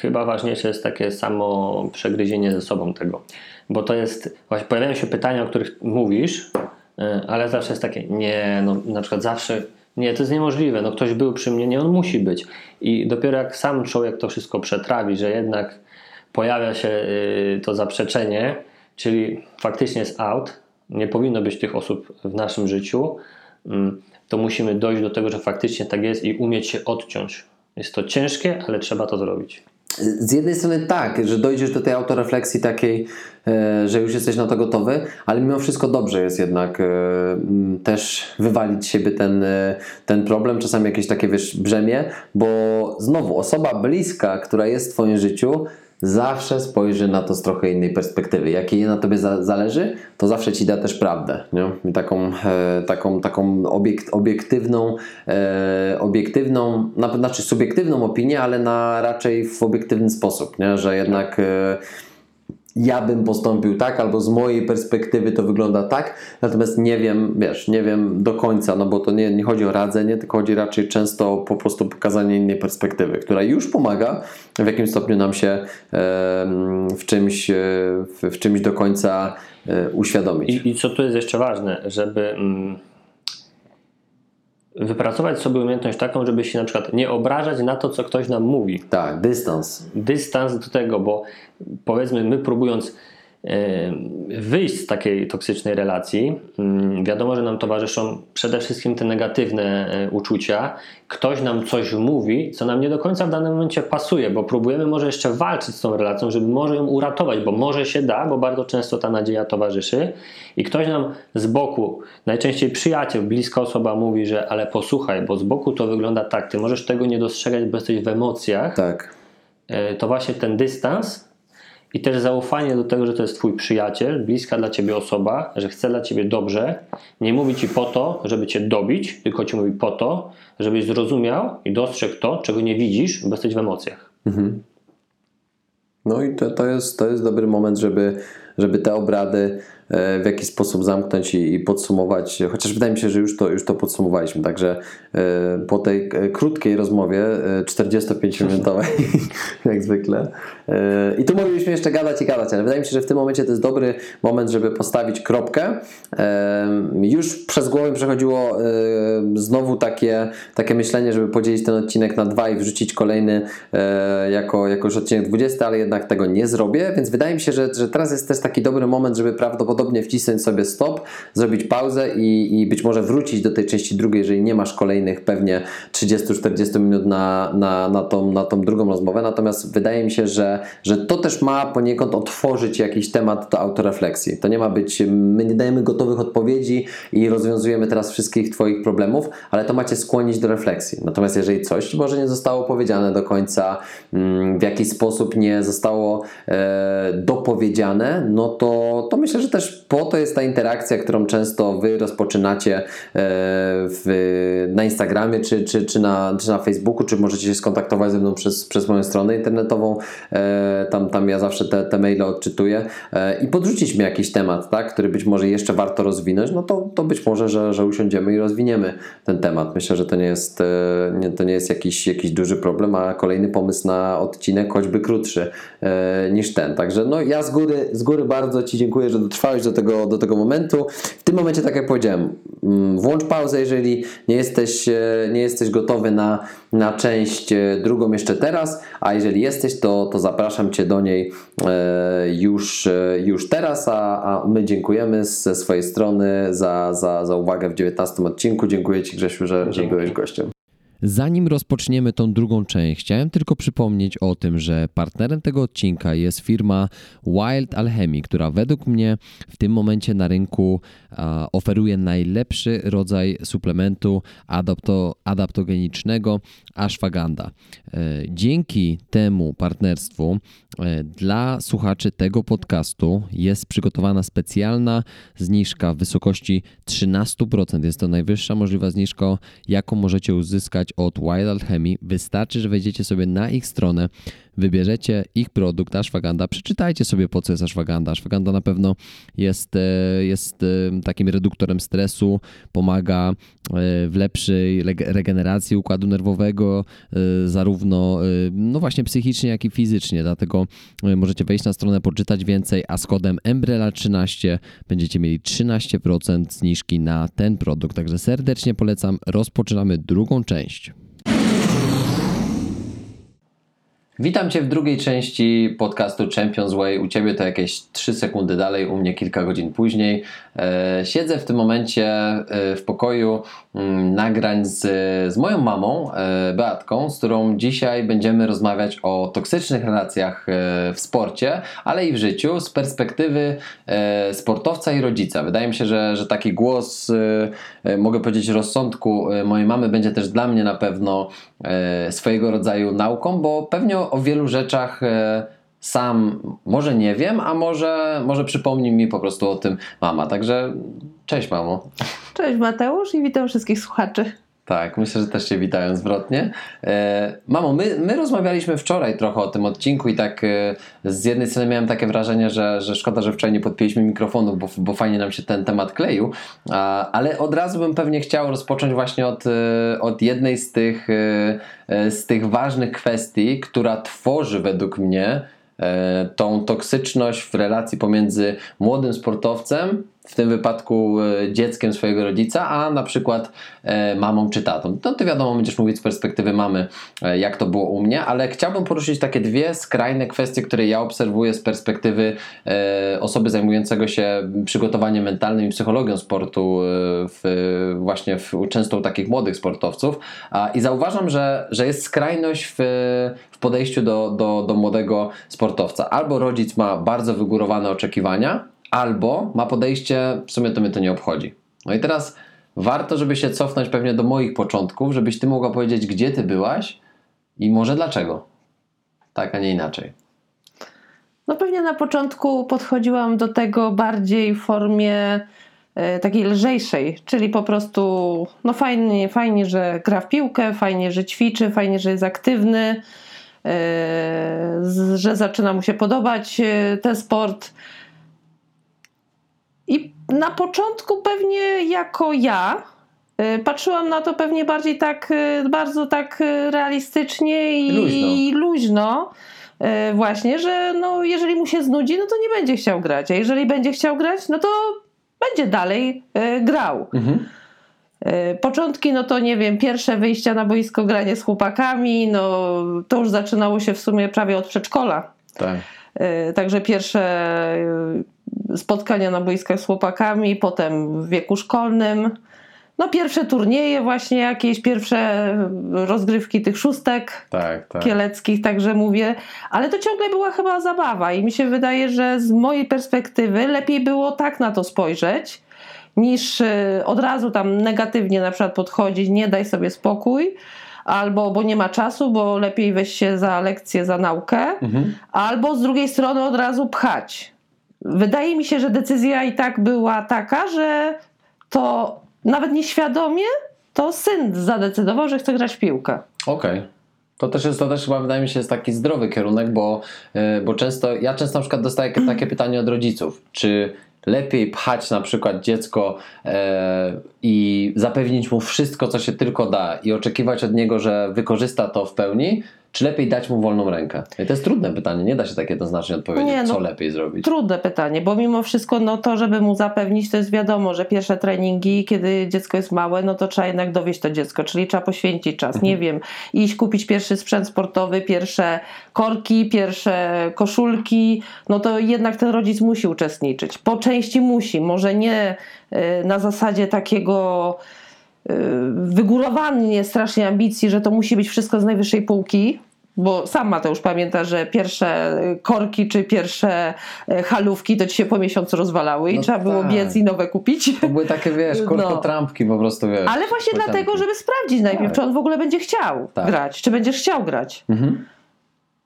B: chyba ważniejsze jest takie samo przegryzienie ze sobą tego. Bo to jest, właśnie pojawiają się pytania, o których mówisz, e, ale zawsze jest takie, nie, no na przykład zawsze nie, to jest niemożliwe, no ktoś był przy mnie, nie, on musi być. I dopiero jak sam człowiek to wszystko przetrawi, że jednak pojawia się y, to zaprzeczenie, czyli faktycznie jest out, nie powinno być tych osób w naszym życiu, mm, to musimy dojść do tego, że faktycznie tak jest i umieć się odciąć. Jest to ciężkie, ale trzeba to zrobić.
A: Z jednej strony tak, że dojdziesz do tej autorefleksji takiej, e, że już jesteś na to gotowy, ale mimo wszystko dobrze jest jednak e, też wywalić z siebie ten, e, ten problem, czasami jakieś takie wiesz, brzemię, bo znowu osoba bliska, która jest w Twoim życiu, zawsze spojrzy na to z trochę innej perspektywy. Jak jej na tobie za, zależy, to zawsze ci da też prawdę. Nie? I taką, e, taką, taką obiekt, obiektywną, e, obiektywną, na, znaczy subiektywną opinię, ale na raczej w obiektywny sposób, nie? że jednak. E, ja bym postąpił tak, albo z mojej perspektywy to wygląda tak, natomiast nie wiem, wiesz, nie wiem do końca, no bo to nie, nie chodzi o radzenie, tylko chodzi raczej często po prostu pokazanie innej perspektywy, która już pomaga w jakimś stopniu nam się e, w, czymś, e, w, w czymś do końca e, uświadomić.
B: I, I, co tu jest jeszcze ważne, żeby. Mm wypracować sobie umiejętność taką, żeby się na przykład nie obrażać na to, co ktoś nam mówi.
A: Tak, dystans.
B: Dystans do tego, bo powiedzmy, my próbując wyjść z takiej toksycznej relacji, mm, wiadomo, że nam towarzyszą przede wszystkim te negatywne e, uczucia. Ktoś nam coś mówi, co nam nie do końca w danym momencie pasuje, bo próbujemy może jeszcze walczyć z tą relacją, żeby może ją uratować, bo może się da, bo bardzo często ta nadzieja towarzyszy. I ktoś nam z boku, najczęściej przyjaciel, bliska osoba mówi, że ale posłuchaj, bo z boku to wygląda tak, ty możesz tego nie dostrzegać, bo jesteś w emocjach.
A: Tak.
B: E, to właśnie ten dystans i też zaufanie do tego, że to jest Twój przyjaciel, bliska dla Ciebie osoba, że chce dla Ciebie dobrze. Nie mówi Ci po to, żeby Cię dobić, tylko Ci mówi po to, żebyś zrozumiał i dostrzegł to, czego nie widzisz, bo jesteś w emocjach. Mhm.
A: No i to, to, jest, to jest dobry moment, żeby, żeby te obrady w jaki sposób zamknąć i, i, podsumować, chociaż wydaje mi się, że już to, już to podsumowaliśmy. Także e, po tej e, krótkiej rozmowie, 45-minutowej, jak zwykle, i tu moglibyśmy jeszcze gadać i gadać, ale wydaje mi się, że w tym momencie to jest dobry moment, żeby postawić kropkę. Już przez głowę przechodziło znowu takie, takie myślenie, żeby podzielić ten odcinek na dwa i wrzucić kolejny jako, jako już odcinek 20, ale jednak tego nie zrobię, więc wydaje mi się, że, że teraz jest też taki dobry moment, żeby prawdopodobnie prawdopodobnie wcisnąć sobie stop, zrobić pauzę i, i być może wrócić do tej części drugiej, jeżeli nie masz kolejnych pewnie 30-40 minut na, na, na, tą, na tą drugą rozmowę. Natomiast wydaje mi się, że, że to też ma poniekąd otworzyć jakiś temat do autorefleksji. To nie ma być, my nie dajemy gotowych odpowiedzi i rozwiązujemy teraz wszystkich Twoich problemów, ale to macie skłonić do refleksji. Natomiast jeżeli coś może nie zostało powiedziane do końca, mm, w jakiś sposób nie zostało e, dopowiedziane, no to, to myślę, że też po to jest ta interakcja, którą często Wy rozpoczynacie e, w, na Instagramie, czy, czy, czy, na, czy na Facebooku, czy możecie się skontaktować ze mną przez, przez moją stronę internetową. E, tam, tam ja zawsze te, te maile odczytuję e, i podrzucić mi jakiś temat, tak, który być może jeszcze warto rozwinąć, no to, to być może, że, że usiądziemy i rozwiniemy ten temat. Myślę, że to nie jest, nie, to nie jest jakiś, jakiś duży problem, a kolejny pomysł na odcinek, choćby krótszy niż ten. Także no, ja z góry, z góry bardzo Ci dziękuję, że dotrwałeś do tego, do tego momentu. W tym momencie, tak jak powiedziałem, mm, włącz pauzę, jeżeli nie jesteś, e, nie jesteś gotowy na, na część e, drugą jeszcze teraz, a jeżeli jesteś, to, to zapraszam Cię do niej e, już, już teraz, a, a my dziękujemy ze swojej strony za, za, za uwagę w 19 odcinku. Dziękuję Ci Grzesiu, że, że byłeś gościem.
C: Zanim rozpoczniemy tą drugą część, chciałem tylko przypomnieć o tym, że partnerem tego odcinka jest firma Wild Alchemy, która według mnie w tym momencie na rynku oferuje najlepszy rodzaj suplementu adapto, adaptogenicznego ashwagandha. E, dzięki temu partnerstwu e, dla słuchaczy tego podcastu jest przygotowana specjalna zniżka w wysokości 13%. Jest to najwyższa możliwa zniżka, jaką możecie uzyskać od Wild Alchemy. Wystarczy, że wejdziecie sobie na ich stronę wybierzecie ich produkt ashwagandha, przeczytajcie sobie po co jest ashwagandha. Ashwagandha na pewno jest, e, jest e, takim reduktorem stresu, pomaga e, w lepszej regeneracji układu nerwowego, zarówno no właśnie psychicznie, jak i fizycznie. Dlatego możecie wejść na stronę, poczytać więcej, a z kodem Embrela13 będziecie mieli 13% zniżki na ten produkt. Także serdecznie polecam. Rozpoczynamy drugą część.
A: Witam Cię w drugiej części podcastu Champions Way. U Ciebie to jakieś 3 sekundy dalej, u mnie kilka godzin później. E, siedzę w tym momencie e, w pokoju mm, nagrań z, z moją mamą, e, Beatką, z którą dzisiaj będziemy rozmawiać o toksycznych relacjach w sporcie, ale i w życiu z perspektywy sportowca i rodzica. Wydaje mi się, że, że taki głos, mogę powiedzieć, rozsądku mojej mamy będzie też dla mnie na pewno swojego rodzaju nauką, bo pewnie o wielu rzeczach sam może nie wiem, a może, może przypomni mi po prostu o tym mama. Także cześć mamo.
D: Cześć Mateusz i witam wszystkich słuchaczy.
A: Tak, myślę, że też Cię witają zwrotnie. E, mamo, my, my rozmawialiśmy wczoraj trochę o tym odcinku i tak e, z jednej strony miałem takie wrażenie, że, że szkoda, że wczoraj nie podpięliśmy mikrofonów, bo, bo fajnie nam się ten temat kleił, a, ale od razu bym pewnie chciał rozpocząć właśnie od, e, od jednej z tych, e, e, z tych ważnych kwestii, która tworzy według mnie tą toksyczność w relacji pomiędzy młodym sportowcem, w tym wypadku e, dzieckiem swojego rodzica, a na przykład e, mamą czy tatą. No ty wiadomo, będziesz mówić z perspektywy mamy, e, jak to było u mnie, ale chciałbym poruszyć takie dwie skrajne kwestie, które ja obserwuję z perspektywy osoby zajmującego się przygotowaniem mentalnym i psychologią sportu w, właśnie w, często u takich młodych sportowców. I zauważam, że, że jest skrajność w, w podejściu do, do, do młodego sportowca. Albo rodzic ma bardzo wygórowane oczekiwania, albo ma podejście, w sumie to mnie to nie obchodzi. No i teraz warto, żeby się cofnąć pewnie do moich początków, żebyś ty mogła powiedzieć, gdzie ty byłaś i może dlaczego. Tak, a nie inaczej.
D: No pewnie na początku podchodziłam do tego bardziej w formie e, takiej lżejszej, czyli po prostu no fajnie, fajnie, że gra w piłkę, fajnie, że ćwiczy, fajnie, że jest aktywny, e, że zaczyna mu się podobać e, ten sport. I na początku pewnie jako ja e, patrzyłam na to pewnie bardziej tak, e, bardzo tak e, realistycznie i
A: Luźno.
D: i luźno. Właśnie, że no, jeżeli mu się znudzi, no to nie będzie chciał grać, a jeżeli będzie chciał grać, no to będzie dalej grał.
A: Mhm.
D: Początki, no to nie wiem, pierwsze wyjścia na boisko, granie z chłopakami, no to już zaczynało się w sumie prawie od przedszkola.
A: Tak.
D: Także pierwsze spotkania na boiskach z chłopakami, potem w wieku szkolnym. No pierwsze turnieje właśnie jakieś, pierwsze rozgrywki tych szóstek
A: Tak, tak.
D: kieleckich, także mówię, ale to ciągle była chyba zabawa i mi się wydaje, że z mojej perspektywy lepiej było tak na to spojrzeć, niż y, od razu tam negatywnie na przykład podchodzić, nie daj sobie spokój, albo bo nie ma czasu, bo lepiej weź się za lekcję, za naukę,
A: Mhm.
D: albo z drugiej strony od razu pchać. Wydaje mi się, że decyzja i tak była taka, że to nawet nieświadomie to syn zadecydował, że chce grać w piłkę.
A: Okej. To też jest, to też chyba wydaje mi się jest taki zdrowy kierunek, bo, e, bo często, ja często na przykład dostaję takie pytanie od rodziców, czy lepiej pchać na przykład dziecko e, i zapewnić mu wszystko, co się tylko da i oczekiwać od niego, że wykorzysta to w pełni, czy lepiej dać mu wolną rękę? I to jest trudne pytanie, nie da się tak jednoznacznie odpowiedzieć,
D: Nie, no,
A: co lepiej zrobić.
D: Trudne pytanie, bo mimo wszystko no to, żeby mu zapewnić, to jest wiadomo, że pierwsze treningi, kiedy dziecko jest małe, no to trzeba jednak dowieść to dziecko, czyli trzeba poświęcić czas, nie wiem, iść kupić pierwszy sprzęt sportowy, pierwsze korki, pierwsze koszulki, no to jednak ten rodzic musi uczestniczyć. Po części musi, może nie y, na zasadzie takiego wygórowanie strasznie ambicji, że to musi być wszystko z najwyższej półki, bo sam Mateusz pamięta, że pierwsze korki czy pierwsze e, halówki to ci się po miesiącu rozwalały i
A: No
D: trzeba było
A: tak.
D: biec i nowe kupić.
A: To były takie, wiesz,
D: No.
A: korkotrampki po prostu, wiesz.
D: Ale właśnie dlatego, żeby sprawdzić najpierw,
A: Tak.
D: czy on w ogóle będzie chciał
A: Tak.
D: grać, czy będziesz chciał grać.
A: Mhm.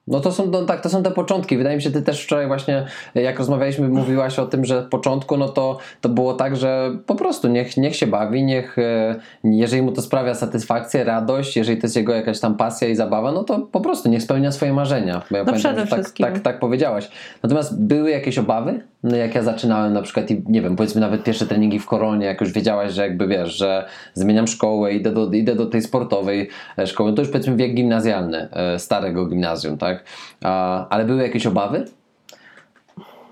A: No to są, no tak, to są te początki. Wydaje mi się, ty też wczoraj właśnie, jak rozmawialiśmy, mówiłaś o tym, że w początku no to, to było tak, że po prostu niech, niech się bawi, niech, e, jeżeli mu to sprawia satysfakcję, radość, jeżeli to jest jego jakaś tam pasja i zabawa, no to po prostu niech spełnia swoje marzenia. Bo ja
D: No
A: pamiętam,
D: przede
A: tak,
D: wszystkim.
A: tak, tak powiedziałaś. Natomiast były jakieś obawy? No jak ja zaczynałem na przykład i nie wiem, powiedzmy nawet pierwsze treningi w koronie, jak już wiedziałaś, że jakby wiesz, że zmieniam szkołę, idę do, idę do tej sportowej e, szkoły, to już powiedzmy wiek gimnazjalny, e, starego gimnazjum, tak? A, ale były jakieś obawy?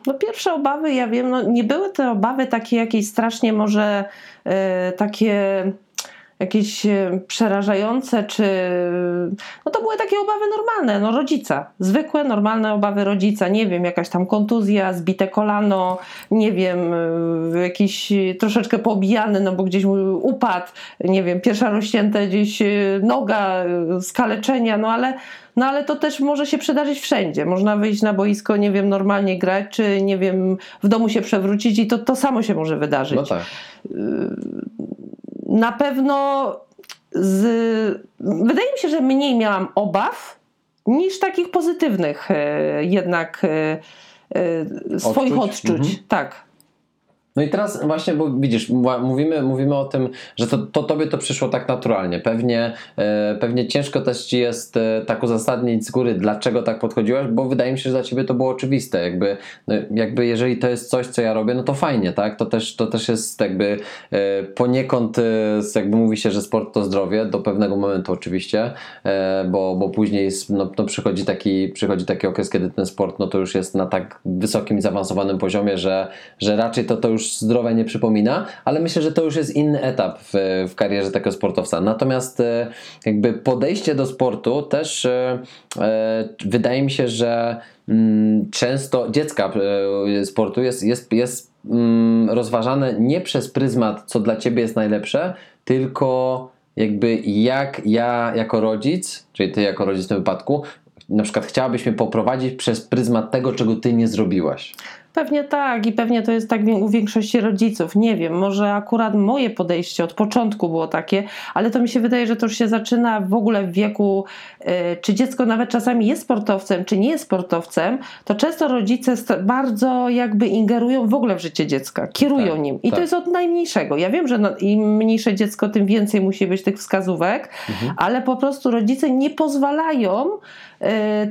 D: No pierwsze obawy, ja wiem, no nie były te obawy takie jakieś strasznie może e, takie jakieś e, przerażające, czy no to były takie obawy normalne, no rodzica, zwykłe, normalne obawy rodzica, nie wiem, jakaś tam kontuzja, zbite kolano, nie wiem, e, jakiś troszeczkę pobijany, no bo gdzieś upadł, nie wiem, pierwsza rozcięta gdzieś noga, skaleczenia, no ale no ale to też może się przydarzyć wszędzie. Można wyjść na boisko, nie wiem, normalnie grać, czy nie wiem, w domu się przewrócić i to, to samo się może wydarzyć.
A: No tak.
D: Na pewno z... wydaje mi się, że mniej miałam obaw niż takich pozytywnych e, jednak e, swoich
A: Odczuć?
D: odczuć.
A: Mhm.
D: Tak.
A: No i teraz właśnie, bo widzisz, mówimy, mówimy o tym, że to, to tobie to przyszło tak naturalnie. Pewnie, e, pewnie ciężko też ci jest e, tak uzasadnić z góry, dlaczego tak podchodziłaś, bo wydaje mi się, że dla ciebie to było oczywiste. Jakby, no, jakby jeżeli to jest coś, co ja robię, no to fajnie, tak? To też, to też jest jakby e, poniekąd, e, jakby mówi się, że sport to zdrowie, do pewnego momentu oczywiście, e, bo, bo później no, no przychodzi, taki, przychodzi taki okres, kiedy ten sport no to już jest na tak wysokim i zaawansowanym poziomie, że, że raczej to, to już zdrowe nie przypomina, ale myślę, że to już jest inny etap w, w karierze takiego sportowca. Natomiast e, jakby podejście do sportu też e, e, wydaje mi się, że mm, często dziecka sportu jest, jest, jest mm, rozważane nie przez pryzmat, co dla ciebie jest najlepsze, tylko jakby jak ja jako rodzic, czyli ty jako rodzic w tym wypadku, na przykład chciałabyś mnie poprowadzić przez pryzmat tego, czego ty nie zrobiłaś.
D: Pewnie tak i pewnie to jest tak u większości rodziców. Nie wiem, może akurat moje podejście od początku było takie, ale to mi się wydaje, że to już się zaczyna w ogóle w wieku, y, czy dziecko nawet czasami jest sportowcem, czy nie jest sportowcem, to często rodzice bardzo jakby ingerują w ogóle w życie dziecka, kierują
A: Tak,
D: nim. I
A: tak.
D: to jest od najmniejszego. Ja wiem, że no, im mniejsze dziecko, tym więcej musi być tych wskazówek,
A: Mhm.
D: ale po prostu rodzice nie pozwalają,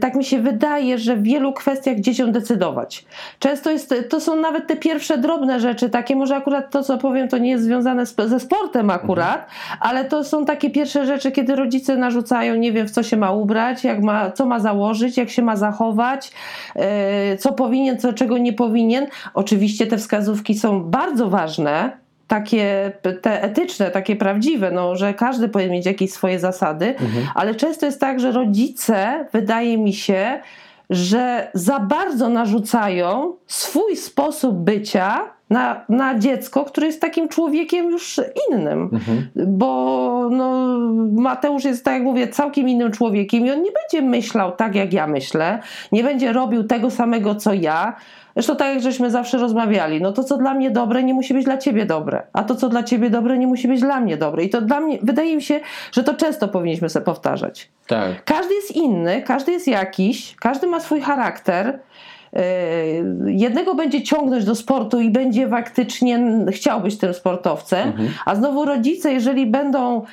D: tak mi się wydaje, że w wielu kwestiach dzieciom decydować. Często jest, to są nawet te pierwsze drobne rzeczy, takie może akurat to, co powiem, to nie jest związane ze sportem akurat, ale to są takie pierwsze rzeczy, kiedy rodzice narzucają, nie wiem, w co się ma ubrać, jak ma, co ma założyć, jak się ma zachować, e, co powinien, co czego nie powinien. Oczywiście te wskazówki są bardzo ważne, takie te etyczne, takie prawdziwe, no, że każdy powinien mieć jakieś swoje zasady, ale często jest tak, że rodzice, wydaje mi się, że za bardzo narzucają swój sposób bycia na, na dziecko, które jest takim człowiekiem już innym. Bo no, Mateusz jest, tak jak mówię, całkiem innym człowiekiem i on nie będzie myślał tak, jak ja myślę, nie będzie robił tego samego, co ja. Zresztą tak jak żeśmy zawsze rozmawiali, no to co dla mnie dobre nie musi być dla ciebie dobre, a to co dla ciebie dobre nie musi być dla mnie dobre. I to dla mnie, wydaje mi się, że to często powinniśmy sobie powtarzać.
A: Tak.
D: Każdy jest inny, każdy jest jakiś, każdy ma swój charakter. Yy, Jednego będzie ciągnąć do sportu i będzie faktycznie chciał być tym sportowcem, a znowu rodzice, jeżeli będą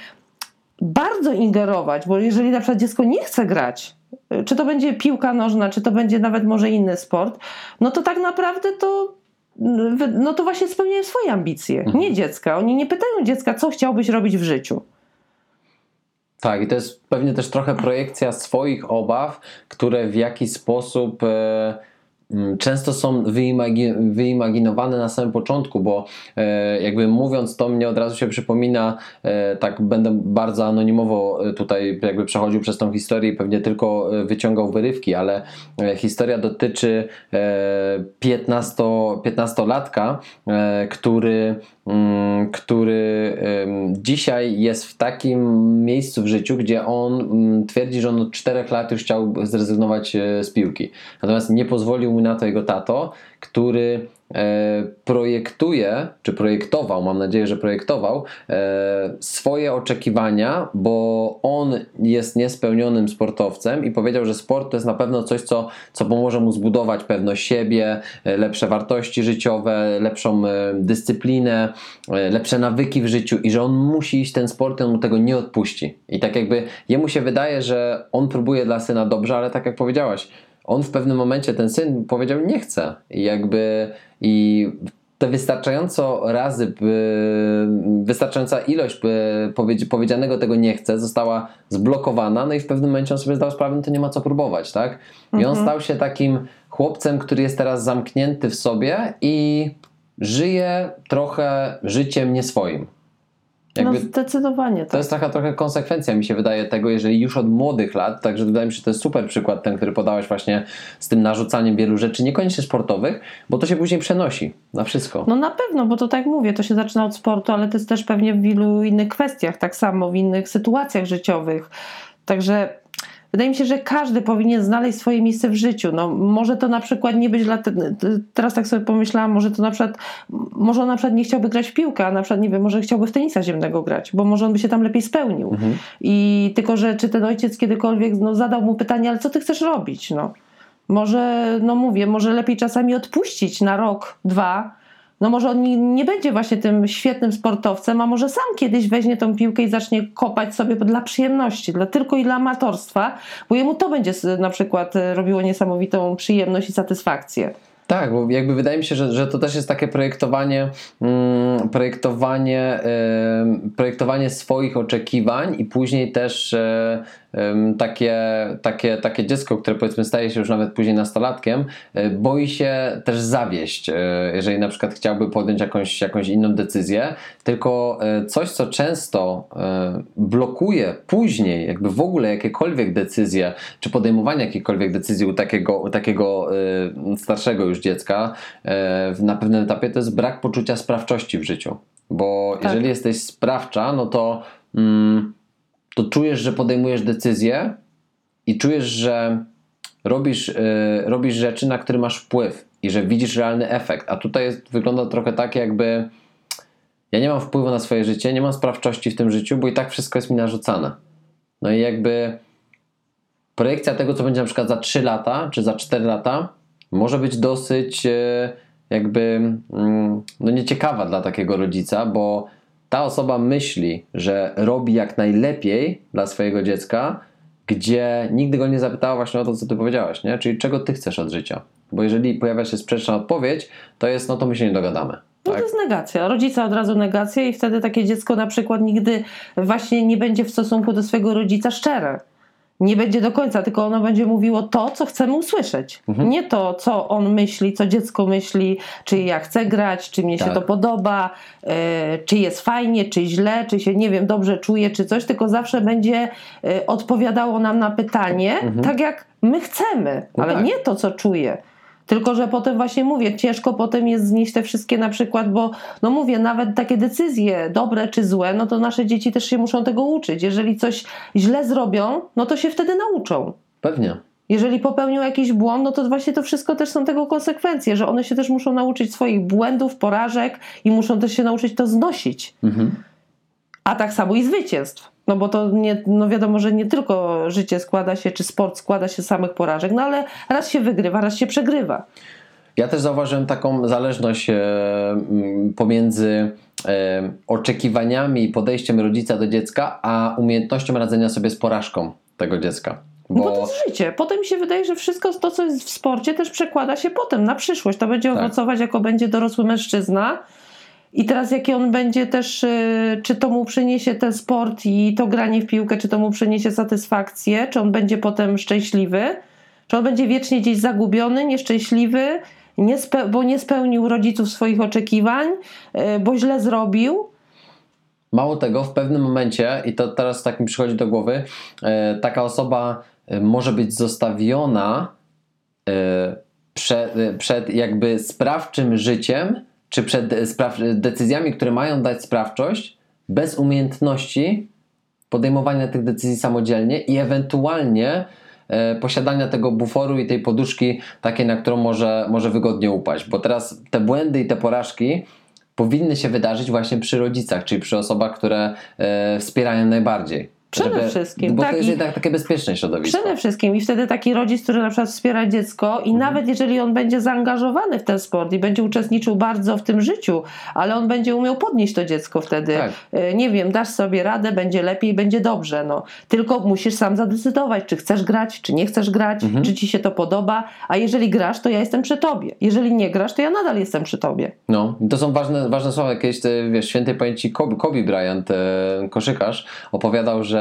D: bardzo ingerować, bo jeżeli na przykład dziecko nie chce grać, yy, czy to będzie piłka nożna, czy to będzie nawet może inny sport, no to tak naprawdę to yy, no to właśnie spełniają swoje ambicje, nie dziecka. Oni nie pytają dziecka, co chciałbyś robić w życiu.
A: Tak, i to jest pewnie też trochę projekcja swoich obaw, które w jakiś sposób e, mm, często są wyimagi- wyimaginowane na samym początku, bo e, jakby mówiąc to mnie od razu się przypomina, e, tak będę bardzo anonimowo e, tutaj jakby przechodził przez tą historię i pewnie tylko e, wyciągał wyrywki, ale e, historia dotyczy e, 15, 15-latka, e, który mm, który dzisiaj jest w takim miejscu w życiu, gdzie on mm, twierdzi, że on od 4 lat już chciał zrezygnować e, z piłki. Natomiast nie pozwolił mu na to jego tato, który e, projektuje, czy projektował, mam nadzieję, że projektował e, swoje oczekiwania, bo on jest niespełnionym sportowcem i powiedział, że sport to jest na pewno coś, co, co pomoże mu zbudować pewność siebie, e, lepsze wartości życiowe, lepszą dyscyplinę, lepsze nawyki w życiu i że on musi iść ten sport i on mu tego nie odpuści. I tak jakby jemu się wydaje, że on próbuje dla syna dobrze, ale tak jak powiedziałaś, on w pewnym momencie, ten syn powiedział nie chcę. I jakby i te wystarczająco razy, by, wystarczająca ilość powiedzianego tego nie chcę została zblokowana, no i w pewnym momencie on sobie zdał sprawę, no to nie ma co próbować, tak? I on stał się takim chłopcem, który jest teraz zamknięty w sobie i żyje trochę życiem nie
D: No
A: Jakby
D: zdecydowanie
A: to
D: tak.
A: jest taka trochę konsekwencja, mi się wydaje, tego, jeżeli już od młodych lat, także wydaje mi się, że to jest super przykład ten, który podałeś właśnie z tym narzucaniem wielu rzeczy, niekoniecznie sportowych, bo to się później przenosi na wszystko.
D: No na pewno, bo to tak mówię, to się zaczyna od sportu, ale to jest też pewnie w wielu innych kwestiach, tak samo w innych sytuacjach życiowych. Także Wydaje mi się, że każdy powinien znaleźć swoje miejsce w życiu. No, może to na przykład nie być dla. Te, teraz tak sobie pomyślałam, może to na przykład. Może on na przykład nie chciałby grać w piłkę, a na przykład nie wiem, może chciałby w tenisa ziemnego grać, bo może on by się tam lepiej spełnił.
A: Mhm.
D: I tylko, że czy ten ojciec kiedykolwiek no, zadał mu pytanie, ale co ty chcesz robić? No. Może, no mówię, może lepiej czasami odpuścić na rok, dwa. No może on nie, będzie właśnie tym świetnym sportowcem, a może sam kiedyś weźmie tą piłkę i zacznie kopać sobie dla przyjemności, dla, tylko i dla amatorstwa, bo jemu to będzie na przykład e, robiło niesamowitą przyjemność i satysfakcję.
A: Tak, bo jakby wydaje mi się, że, że to też jest takie projektowanie, mm, projektowanie, projektowanie swoich oczekiwań i później też e, takie, takie, takie dziecko, które powiedzmy staje się już nawet później nastolatkiem, e, boi się też zawieść, e, jeżeli na przykład chciałby podjąć jakąś, jakąś inną decyzję, tylko e, coś, co często blokuje później jakby w ogóle jakiekolwiek decyzje, czy podejmowanie jakiejkolwiek decyzji u takiego, u takiego starszego już dziecka na pewnym etapie, to jest brak poczucia sprawczości w życiu. Bo
D: Tak.
A: jeżeli jesteś sprawcza, no to, mm, to czujesz, że podejmujesz decyzję i czujesz, że robisz, y, robisz rzeczy, na które masz wpływ i że widzisz realny efekt. A tutaj jest, wygląda trochę tak, jakby ja nie mam wpływu na swoje życie, nie mam sprawczości w tym życiu, bo i tak wszystko jest mi narzucane. No i jakby projekcja tego, co będzie na przykład za 3 lata czy za 4 lata, może być dosyć y, jakby mm, no nieciekawa dla takiego rodzica, bo ta osoba myśli, że robi jak najlepiej dla swojego dziecka, gdzie nigdy go nie zapytała właśnie o to, co ty powiedziałaś, nie? Czyli czego ty chcesz od życia. Bo jeżeli pojawia się sprzeczna odpowiedź, to jest, no to my się nie dogadamy.
D: No
A: Tak?
D: to jest negacja. Rodzica od razu negacja i wtedy takie dziecko na przykład nigdy właśnie nie będzie w stosunku do swojego rodzica szczere. Nie będzie do końca, tylko ono będzie mówiło to, co chcemy usłyszeć.
A: Mhm.
D: Nie to, co on myśli, co dziecko myśli, czy ja chcę grać, czy mnie się
A: Tak.
D: to podoba, e, czy jest fajnie, czy źle, czy się, nie wiem, dobrze czuję, czy coś, tylko zawsze będzie e, odpowiadało nam na pytanie tak, jak my chcemy,
A: Mhm. No
D: ale
A: tak.
D: nie to, co czuję. Tylko, że potem właśnie mówię, ciężko potem jest znieść te wszystkie na przykład, bo no mówię, nawet takie decyzje, dobre czy złe, no to nasze dzieci też się muszą tego uczyć. Jeżeli coś źle zrobią, no to się wtedy nauczą.
A: Pewnie.
D: Jeżeli popełnią jakiś błąd, no to właśnie to wszystko też są tego konsekwencje, że one się też muszą nauczyć swoich błędów, porażek i muszą też się nauczyć to znosić.
A: Mhm.
D: A tak samo i zwycięstw. No bo to nie, no wiadomo, że nie tylko życie składa się, czy sport składa się z samych porażek, no ale raz się wygrywa, raz się przegrywa.
A: Ja też zauważyłem taką zależność e, pomiędzy e, oczekiwaniami i podejściem rodzica do dziecka, a umiejętnością radzenia sobie z porażką tego dziecka.
D: No bo to jest życie. Potem mi się wydaje, że wszystko to, co jest w sporcie, też przekłada się potem na przyszłość. To będzie
A: Tak.
D: owocować, jako będzie dorosły mężczyzna. I teraz jaki on będzie też, y, czy to mu przyniesie ten sport i to granie w piłkę, czy to mu przyniesie satysfakcję, czy on będzie potem szczęśliwy, czy on będzie wiecznie gdzieś zagubiony, nieszczęśliwy, nie bo nie spełnił rodziców swoich oczekiwań, y, bo źle zrobił.
A: Mało tego, w pewnym momencie, i to teraz tak mi przychodzi do głowy, e, taka osoba może być zostawiona przed, przed jakby sprawczym życiem, czy przed e, spraw, decyzjami, które mają dać sprawczość, bez umiejętności podejmowania tych decyzji samodzielnie i ewentualnie e, posiadania tego buforu i tej poduszki takiej, na którą może, może wygodnie upaść. Bo teraz te błędy i te porażki powinny się wydarzyć właśnie przy rodzicach, czyli przy osobach, które e, wspierają najbardziej.
D: Przede wszystkim,
A: Bo
D: tak,
A: to jest jednak takie bezpieczne środowisko.
D: Przede wszystkim i wtedy taki rodzic, który na przykład wspiera dziecko
A: Mhm.
D: i nawet jeżeli on będzie zaangażowany w ten sport i będzie uczestniczył bardzo w tym życiu, ale on będzie umiał podnieść to dziecko wtedy.
A: Tak.
D: E, Nie wiem, dasz sobie radę, będzie lepiej, będzie dobrze. No. Tylko musisz sam zadecydować, czy chcesz grać, czy nie chcesz grać,
A: Mhm.
D: czy ci się to podoba, a jeżeli grasz, to ja jestem przy tobie. Jeżeli nie grasz, to ja nadal jestem przy tobie.
A: No, i to są ważne, ważne słowa. Kiedyś, e, wiesz, świętej pamięci Kobe, Kobe Bryant, e, koszykarz, opowiadał, że,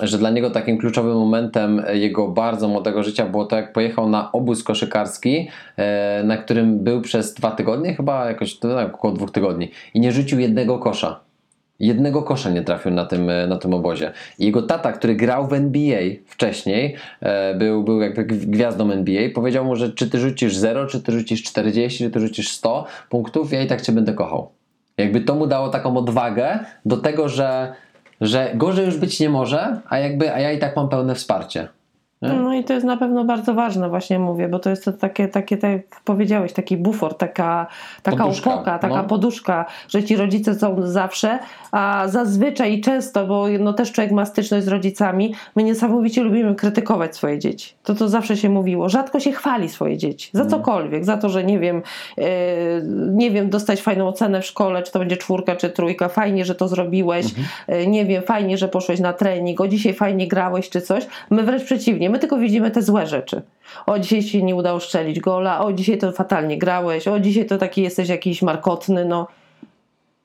A: że dla niego takim kluczowym momentem jego bardzo młodego życia było to, jak pojechał na obóz koszykarski, e, na którym był przez dwa tygodnie, chyba jakoś no, tak, około dwóch tygodni i nie rzucił jednego kosza. Jednego kosza nie trafił na tym, e, na tym obozie. I jego tata, który grał w NBA wcześniej, e, był, był jakby gw- gwiazdą NBA, powiedział mu, że czy ty rzucisz 0, czy ty rzucisz 40, czy ty rzucisz 100 punktów, ja i tak cię będę kochał. Jakby to mu dało taką odwagę do tego, że że gorzej już być nie może, a jakby, a ja i tak mam pełne wsparcie. Nie?
D: No i to jest na pewno bardzo ważne, właśnie mówię, bo to jest to takie, takie tak jak powiedziałeś, taki bufor, taka, taka
A: Poduszka,
D: opoka, taka
A: no.
D: poduszka, że ci rodzice są zawsze, a zazwyczaj i często, bo no też człowiek ma styczność z rodzicami, my niesamowicie lubimy krytykować swoje dzieci. To to zawsze się mówiło. Rzadko się chwali swoje dzieci. Za cokolwiek. Za to, że nie wiem, e, nie wiem, dostać fajną ocenę w szkole, czy to będzie czwórka, czy trójka. Fajnie, że to zrobiłeś. E, nie wiem, fajnie, że poszłeś na trening. O, dzisiaj fajnie grałeś, czy coś. My wręcz przeciwnie. My tylko widzimy te złe rzeczy. O, dzisiaj się nie udało strzelić gola. O, dzisiaj to fatalnie grałeś. O, dzisiaj to taki jesteś jakiś markotny, no.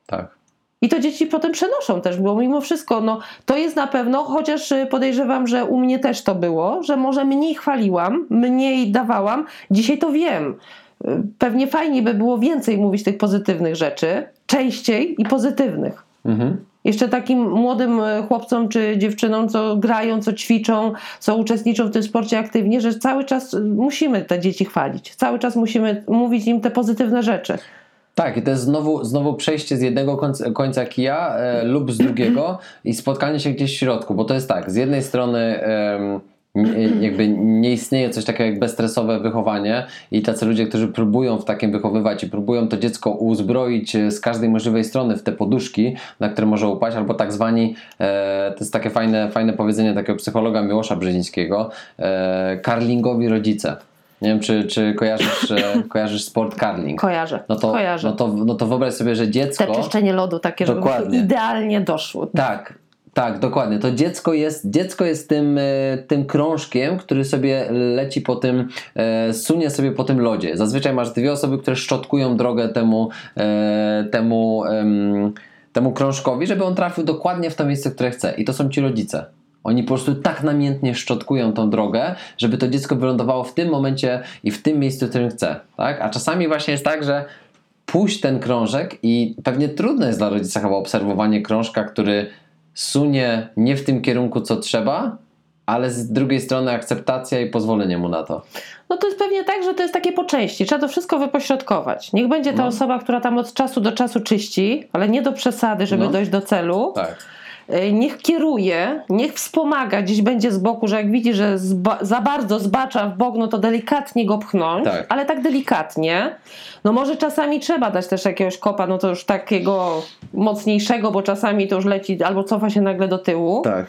A: Tak.
D: I to dzieci potem przenoszą też, bo mimo wszystko, no, to jest na pewno, chociaż y, podejrzewam, że u mnie też to było, że może mniej chwaliłam, mniej dawałam, dzisiaj to wiem. Y, Pewnie fajnie by było więcej mówić tych pozytywnych rzeczy, częściej i pozytywnych.
A: Mhm.
D: Jeszcze takim młodym y, chłopcom czy dziewczynom, co grają, co ćwiczą, co uczestniczą w tym sporcie aktywnie, że cały czas y, musimy te dzieci chwalić. Cały czas musimy mówić im te pozytywne rzeczy.
A: Tak, i to jest znowu, znowu przejście z jednego końca, końca kija e, lub z drugiego i spotkanie się gdzieś w środku, bo to jest tak, z jednej strony jakby nie istnieje coś takiego jak bezstresowe wychowanie i tacy ludzie, którzy próbują w takim wychowywać i próbują to dziecko uzbroić e, z każdej możliwej strony w te poduszki, na które może upaść, albo tak zwani, e, to jest takie fajne, fajne powiedzenie takiego psychologa Miłosza Brzezińskiego, e, karlingowi rodzice. Nie wiem, czy, czy kojarzysz, e, kojarzysz sport karling.
D: Kojarzę,
A: No to,
D: kojarzę.
A: no, to, no to wyobraź sobie, że
D: Te
A: dziecko.
D: czyszczenie lodu takie, żeby
A: Dokładnie.
D: idealnie doszło.
A: Tak, tak, dokładnie. To dziecko jest, dziecko jest tym, e, tym krążkiem, który sobie leci po tym, e, sunie sobie po tym lodzie. Zazwyczaj masz dwie osoby, które szczotkują drogę temu, e, temu, em, temu krążkowi, żeby on trafił dokładnie w to miejsce, które chce. I to są ci rodzice. Oni po prostu tak namiętnie szczotkują tą drogę, żeby to dziecko wylądowało w tym momencie i w tym miejscu, w którym chce. Tak? A czasami właśnie jest tak, że puść ten krążek i pewnie trudne jest dla rodzica chyba obserwowanie krążka, który sunie nie w tym kierunku, co trzeba, ale z drugiej strony akceptacja i pozwolenie mu na to.
D: No to jest pewnie tak, że to jest takie po części. Trzeba to wszystko wypośrodkować. Niech będzie ta
A: No.
D: osoba, która tam od czasu do czasu czyści, ale nie do przesady, żeby
A: No.
D: dojść do celu.
A: Tak.
D: Y, Niech kieruje, niech wspomaga, gdzieś będzie z boku, że jak widzi, że za bardzo zbacza w bok, no to delikatnie go pchnąć,
A: Tak.
D: ale tak delikatnie. No może czasami trzeba dać też jakiegoś kopa, no to już takiego mocniejszego, bo czasami to już leci albo cofa się nagle do tyłu.
A: Tak.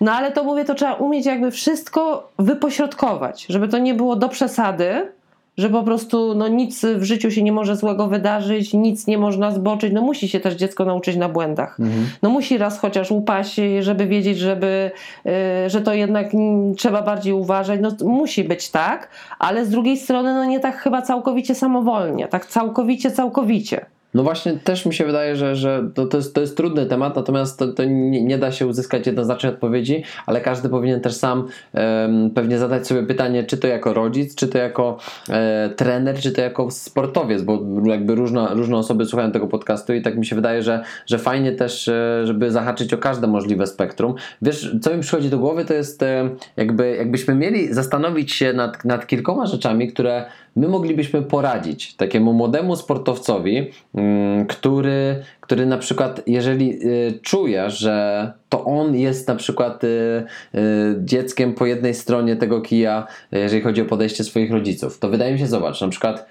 D: No ale to mówię, to trzeba umieć jakby wszystko wypośrodkować, żeby to nie było do przesady, że po prostu no, nic w życiu się nie może złego wydarzyć, nic nie można zboczyć. No musi się też dziecko nauczyć na błędach. No musi raz chociaż upaść, żeby wiedzieć, żeby, y, że to jednak mm, trzeba bardziej uważać. No musi być tak, ale z drugiej strony no nie tak chyba całkowicie samowolnie, tak całkowicie, całkowicie.
A: No właśnie też mi się wydaje, że, że to, to, jest, to jest trudny temat, natomiast to, to nie, nie da się uzyskać jednoznacznej odpowiedzi, ale każdy powinien też sam em, pewnie zadać sobie pytanie, czy to jako rodzic, czy to jako e, trener, czy to jako sportowiec, bo jakby różne, różne osoby słuchają tego podcastu i tak mi się wydaje, że, że fajnie też, e, żeby zahaczyć o każde możliwe spektrum. Wiesz, co mi przychodzi do głowy, to jest e, jakby, jakbyśmy mieli zastanowić się nad, nad kilkoma rzeczami, które my moglibyśmy poradzić takiemu młodemu sportowcowi, mm, który, który na przykład, jeżeli y, czuje, że to on jest na przykład y, y, dzieckiem po jednej stronie tego kija, jeżeli chodzi o podejście swoich rodziców, to wydaje mi się, zobacz, na przykład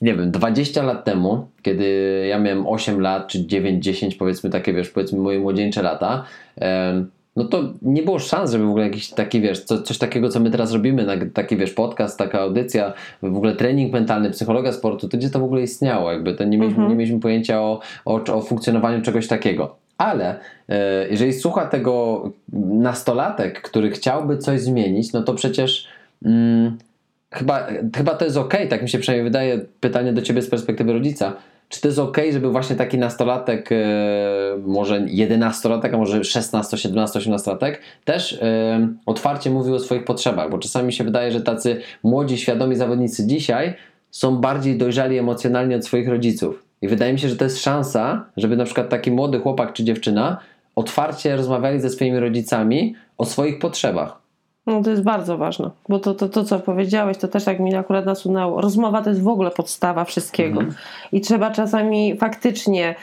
A: nie wiem, 20 lat temu, kiedy ja miałem 8 lat, czy 9, 10, powiedzmy takie, wiesz, powiedzmy moje młodzieńcze lata, no to nie było szans, żeby w ogóle jakiś taki, wiesz, co, coś takiego, co my teraz robimy, taki, wiesz, podcast, taka audycja, w ogóle trening mentalny, psychologa sportu, to gdzie to w ogóle istniało, jakby to nie mieliśmy, nie mieliśmy pojęcia o, o, o funkcjonowaniu czegoś takiego. Ale e, jeżeli słucha tego nastolatek, który chciałby coś zmienić, no to przecież mm, chyba, chyba to jest ok, tak mi się przynajmniej wydaje, pytanie do ciebie z perspektywy rodzica. Czy to jest ok, żeby właśnie taki nastolatek, e, może 11-latek, a może 16, 17, 18-latek, też e, otwarcie mówił o swoich potrzebach? Bo czasami się wydaje, że tacy młodzi, świadomi zawodnicy dzisiaj są bardziej dojrzali emocjonalnie od swoich rodziców. I wydaje mi się, że to jest szansa, żeby na przykład taki młody chłopak czy dziewczyna otwarcie rozmawiali ze swoimi rodzicami o swoich potrzebach.
D: No to jest bardzo ważne, bo to, to, to co powiedziałeś, to też tak mi akurat nasunęło. Rozmowa to jest w ogóle podstawa wszystkiego. I trzeba czasami faktycznie,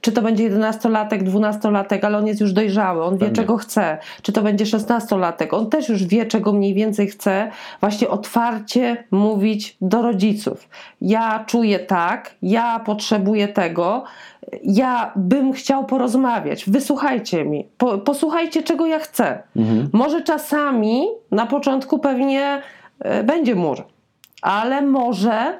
D: czy to będzie 11-latek, 12-latek, ale on jest już dojrzały, on wie
A: Pewnie.
D: czego chce. Czy to będzie 16-latek, on też już wie czego mniej więcej chce. Właśnie otwarcie mówić do rodziców. Ja czuję tak, ja potrzebuję tego, ja bym chciał porozmawiać, wysłuchajcie mi, po, posłuchajcie czego ja chcę. Może czasami na początku pewnie e, będzie mur, ale może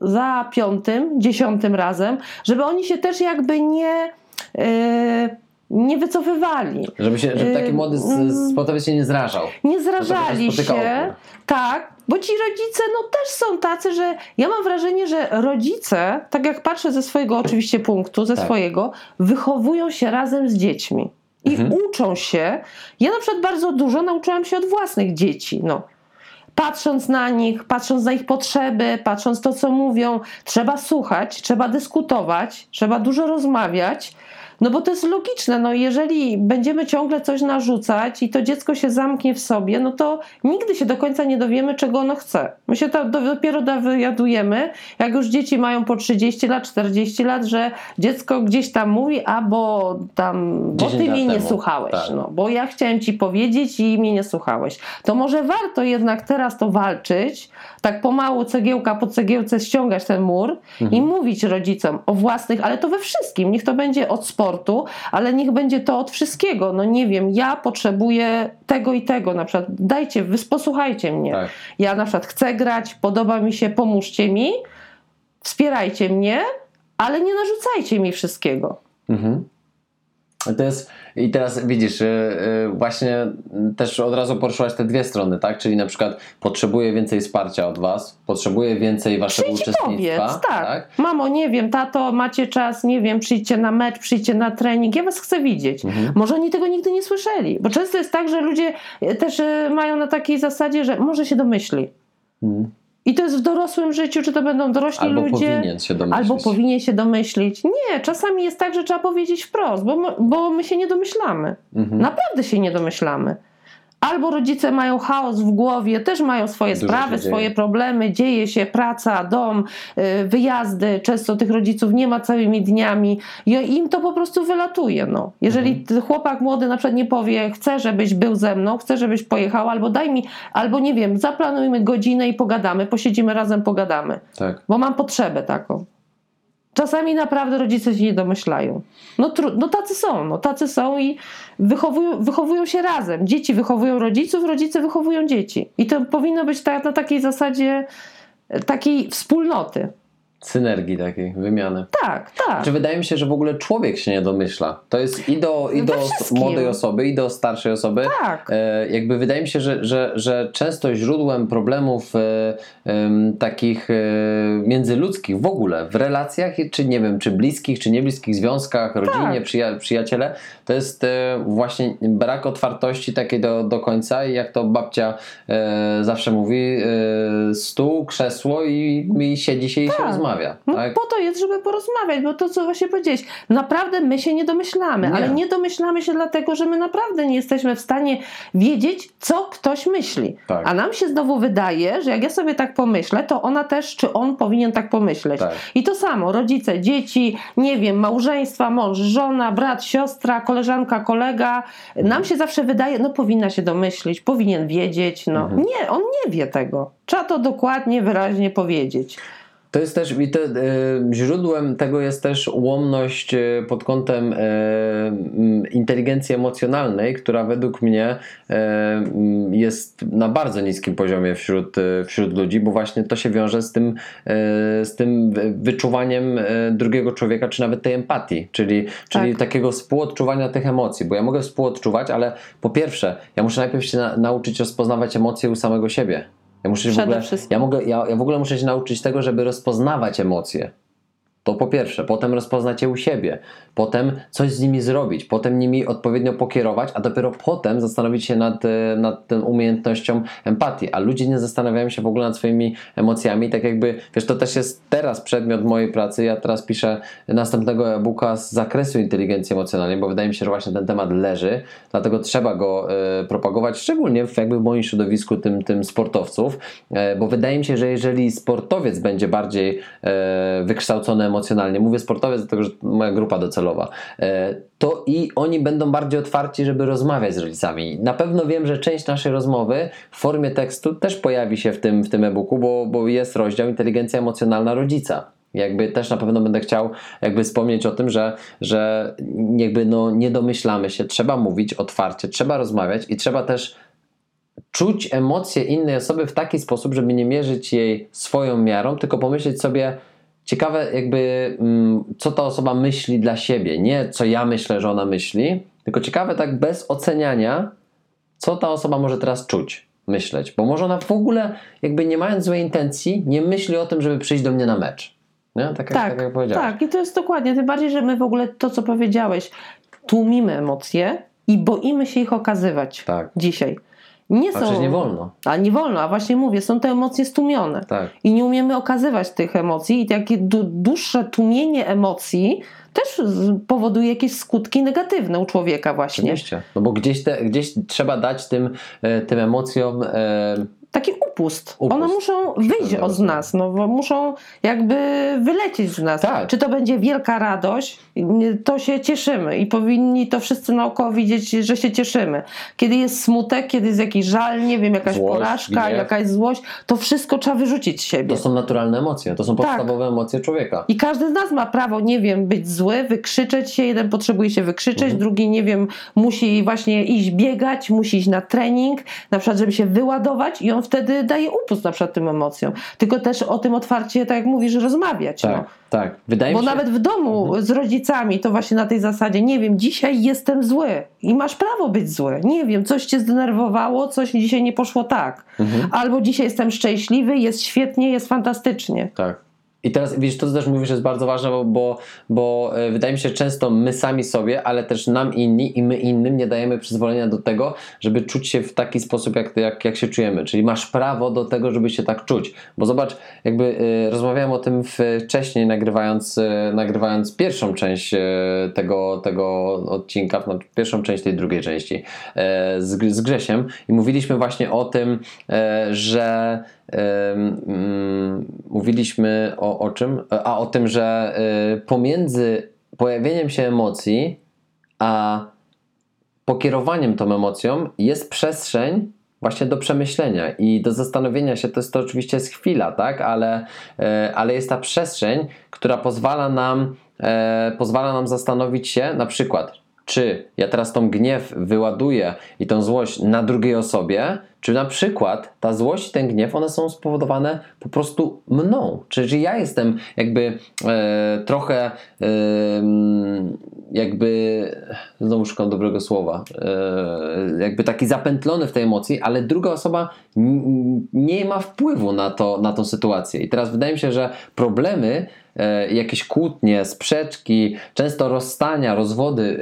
D: za piątym, dziesiątym razem, żeby oni się też jakby nie, e, nie wycofywali.
A: Żeby, się, żeby taki
D: Yy,
A: młody z- sportowiec się nie zrażał.
D: Nie zrażali
A: tak się
D: się. Tak, bo ci rodzice no też są tacy, że ja mam wrażenie, że rodzice, tak jak patrzę ze swojego oczywiście punktu, ze
A: Tak.
D: swojego, wychowują się razem z dziećmi. I
A: Mhm.
D: uczą się. Ja na przykład bardzo dużo nauczyłam się od własnych dzieci. No. Patrząc na nich, patrząc na ich potrzeby, patrząc to, co mówią, trzeba słuchać, trzeba dyskutować, trzeba dużo rozmawiać. No bo to jest logiczne, no jeżeli będziemy ciągle coś narzucać i to dziecko się zamknie w sobie, no to nigdy się do końca nie dowiemy, czego ono chce. My się to do- dopiero dowiadujemy, jak już dzieci mają po 30 lat, 40 lat, że dziecko gdzieś tam mówi, a bo tam, bo
A: 10
D: ty mnie nie słuchałeś,
A: Tak.
D: no, bo ja chciałem ci powiedzieć i mnie nie słuchałeś. To może warto jednak teraz to walczyć, tak pomału cegiełka po cegiełce ściągać ten mur i mówić rodzicom o własnych, ale to we wszystkim, niech to będzie od sportu, ale niech będzie to od wszystkiego. No nie wiem, ja potrzebuję tego i tego, na przykład dajcie, wy posłuchajcie mnie.
A: Tak.
D: Ja na przykład chcę grać, podoba mi się, pomóżcie mi, wspierajcie mnie, ale nie narzucajcie mi wszystkiego.
A: Mhm. To jest, I teraz widzisz, y, y, właśnie y, też od razu poruszyłaś te dwie strony, tak? Czyli na przykład potrzebuję więcej wsparcia od Was, potrzebuję więcej Waszego
D: Przyjdź
A: uczestnictwa.
D: powiedz, tak. Mamo, nie wiem, tato, macie czas, nie wiem, przyjdźcie na mecz, przyjdźcie na trening, ja was chcę widzieć.
A: Mhm.
D: Może oni tego nigdy nie słyszeli, bo często jest tak, że ludzie też e, mają na takiej zasadzie, że może się domyśli.
A: Mhm.
D: I to jest w dorosłym życiu, czy to będą dorośli
A: Albo
D: ludzie.
A: powinien się domyślić.
D: Albo powinien się domyślić. Nie, czasami jest tak, że trzeba powiedzieć wprost, bo my, bo my się nie domyślamy.
A: Mhm.
D: Naprawdę się nie domyślamy. Albo rodzice mają chaos w głowie, też mają swoje
A: Dużo
D: sprawy, swoje problemy, dzieje się praca, dom, y, wyjazdy. Często tych rodziców nie ma całymi dniami i im to po prostu wylatuje. No. Jeżeli
A: Mhm.
D: chłopak młody na przykład nie powie, chcę, żebyś był ze mną, chcę, żebyś pojechał, albo daj mi, albo nie wiem, zaplanujmy godzinę i pogadamy, posiedzimy razem, pogadamy,
A: Tak.
D: bo mam potrzebę taką. Czasami naprawdę rodzice się nie domyślają. No, tru- no tacy są, no tacy są i wychowują, wychowują się razem. Dzieci wychowują rodziców, rodzice wychowują dzieci. I to powinno być tak, na takiej zasadzie e, takiej wspólnoty.
A: Synergii takiej, wymiany.
D: Tak, tak.
A: Czy wydaje mi się, że w ogóle człowiek się nie domyśla. To jest i do, i do młodej osoby, i do starszej osoby.
D: Tak.
A: E, jakby wydaje mi się, że, że, że często źródłem problemów e, em, takich e, międzyludzkich w ogóle, w relacjach, czy nie wiem, czy bliskich, czy niebliskich związkach, rodzinie,
D: Tak.
A: przyja- przyjaciele, to jest e, właśnie brak otwartości takiej do, do końca i jak to babcia e, zawsze mówi, e, stół, krzesło i, i siedzi się i się
D: Tak.
A: rozmawia.
D: No
A: tak?
D: po to jest, żeby porozmawiać, bo to, co właśnie powiedziałeś, naprawdę my się nie domyślamy,
A: Nie.
D: ale nie domyślamy się dlatego, że my naprawdę nie jesteśmy w stanie wiedzieć, co ktoś myśli.
A: Tak.
D: A nam się znowu wydaje, że jak ja sobie tak pomyślę, to ona też, czy on powinien tak pomyśleć.
A: Tak.
D: I to samo, rodzice, dzieci, nie wiem, małżeństwa, mąż, żona, brat, siostra, koleżanka, kolega. Nam się zawsze wydaje, no powinna się domyślić, powinien wiedzieć. No nie, on nie wie tego. Trzeba to dokładnie, wyraźnie powiedzieć.
A: To jest też, i to, e, źródłem tego jest też ułomność e, pod kątem m, inteligencji emocjonalnej, która według mnie jest na bardzo niskim poziomie wśród, wśród ludzi, bo właśnie to się wiąże z tym, z tym wy- wyczuwaniem drugiego człowieka, czy nawet tej empatii, czyli, czyli
D: Tak.
A: takiego współodczuwania tych emocji, bo ja mogę współodczuwać, ale po pierwsze, ja muszę najpierw się na, nauczyć rozpoznawać emocje u samego siebie. Ja muszę się w ogóle,
D: wszystkim.
A: ja, mogę, ja, ja w ogóle muszę się nauczyć tego, żeby rozpoznawać emocje. To po pierwsze, potem rozpoznać je u siebie, potem coś z nimi zrobić, potem nimi odpowiednio pokierować, a dopiero potem zastanowić się nad, e, nad tą umiejętnością empatii. A ludzie nie zastanawiają się w ogóle nad swoimi emocjami, tak jakby, wiesz, to też jest teraz przedmiot mojej pracy. Ja teraz piszę następnego e-booka z zakresu inteligencji emocjonalnej, bo wydaje mi się, że właśnie ten temat leży, dlatego trzeba go e, propagować, szczególnie w, jakby w moim środowisku, tym, tym sportowców, e, bo wydaje mi się, że jeżeli sportowiec będzie bardziej e, wykształcony emocjonalnie, mówię sportowiec, dlatego że moja grupa docelowa, e, to i oni będą bardziej otwarci, żeby rozmawiać z rodzicami. Na pewno wiem, że część naszej rozmowy w formie tekstu też pojawi się w tym, w tym e-booku, bo, bo jest rozdział inteligencja emocjonalna rodzica. Jakby też na pewno będę chciał jakby wspomnieć o tym, że, że jakby no nie domyślamy się, trzeba mówić otwarcie, trzeba rozmawiać i trzeba też czuć emocje innej osoby w taki sposób, żeby nie mierzyć jej swoją miarą, tylko pomyśleć sobie, ciekawe jakby mm, co ta osoba myśli dla siebie, nie co ja myślę, że ona myśli, tylko ciekawe tak bez oceniania, co ta osoba może teraz czuć, myśleć, bo może ona w ogóle jakby nie mając złej intencji, nie myśli o tym, żeby przyjść do mnie na mecz. Nie? Tak, jak, tak,
D: Tak,
A: jak powiedziałeś.
D: tak, i to jest dokładnie. Tym bardziej, że my w ogóle to, co powiedziałeś, tłumimy emocje i boimy się ich okazywać
A: Tak.
D: dzisiaj. Nie są.
A: przecież nie wolno.
D: A nie wolno, a właśnie mówię, są te emocje stłumione.
A: Tak.
D: I nie umiemy okazywać tych emocji, i takie dłu- dłuższe tłumienie emocji też powoduje jakieś skutki negatywne u człowieka, właśnie.
A: Oczywiście. No bo gdzieś, te, gdzieś trzeba dać tym, e, tym emocjom e,
D: Taki upust.
A: Upust.
D: One muszą wyjść od nas, no bo muszą jakby wylecieć z nas.
A: Tak.
D: Czy to będzie wielka radość, to się cieszymy i powinni to wszyscy naokoło widzieć, że się cieszymy. Kiedy jest smutek, kiedy jest jakiś żal, nie wiem, jakaś
A: Złość,
D: porażka,
A: gniew.
D: jakaś złość, to wszystko trzeba wyrzucić z siebie.
A: to są naturalne emocje, to są
D: Tak.
A: podstawowe emocje człowieka.
D: I każdy z nas ma prawo, nie wiem, być zły, wykrzyczeć się. Jeden potrzebuje się wykrzyczeć,
A: Mhm.
D: drugi, nie wiem, musi właśnie iść biegać, musi iść na trening, na przykład, żeby się wyładować i on wtedy daje upust na przykład tym emocjom. Tylko też o tym otwarcie, tak jak mówisz, rozmawiać.
A: Tak,
D: No.
A: tak. Wydaje
D: Bo
A: się,
D: nawet w domu
A: Mhm.
D: z rodzicami to właśnie na tej zasadzie, nie wiem, dzisiaj jestem zły i masz prawo być zły. Nie wiem, coś cię zdenerwowało, coś dzisiaj nie poszło tak.
A: Mhm.
D: Albo dzisiaj jestem szczęśliwy, jest świetnie, jest fantastycznie.
A: Tak. I teraz widzisz, to co też mówisz jest bardzo ważne, bo, bo, bo e, wydaje mi się, że często my sami sobie, ale też nam inni i my innym nie dajemy przyzwolenia do tego, żeby czuć się w taki sposób, jak, jak, jak się czujemy. Czyli masz prawo do tego, żeby się tak czuć. Bo zobacz, jakby e, rozmawiałem o tym wcześniej, nagrywając, e, nagrywając pierwszą część e, tego, tego odcinka, no, pierwszą część tej drugiej części z, z Grzesiem i mówiliśmy właśnie o tym, że mówiliśmy o, o czym? A o tym, że y, pomiędzy pojawieniem się emocji a pokierowaniem tą emocją jest przestrzeń właśnie do przemyślenia i do zastanowienia się. To jest to oczywiście jest chwila, tak? Ale, e, ale jest ta przestrzeń, która pozwala nam, e, pozwala nam zastanowić się na przykład, czy ja teraz tą gniew wyładuję i tą złość na drugiej osobie, czy na przykład ta złość ten gniew, one są spowodowane po prostu mną. Czyli ja jestem jakby e, trochę e, jakby, znowu szukam dobrego słowa, e, jakby taki zapętlony w tej emocji, ale druga osoba nie ma wpływu na, to, na tą sytuację. I teraz wydaje mi się, że problemy jakieś kłótnie, sprzeczki, często rozstania, rozwody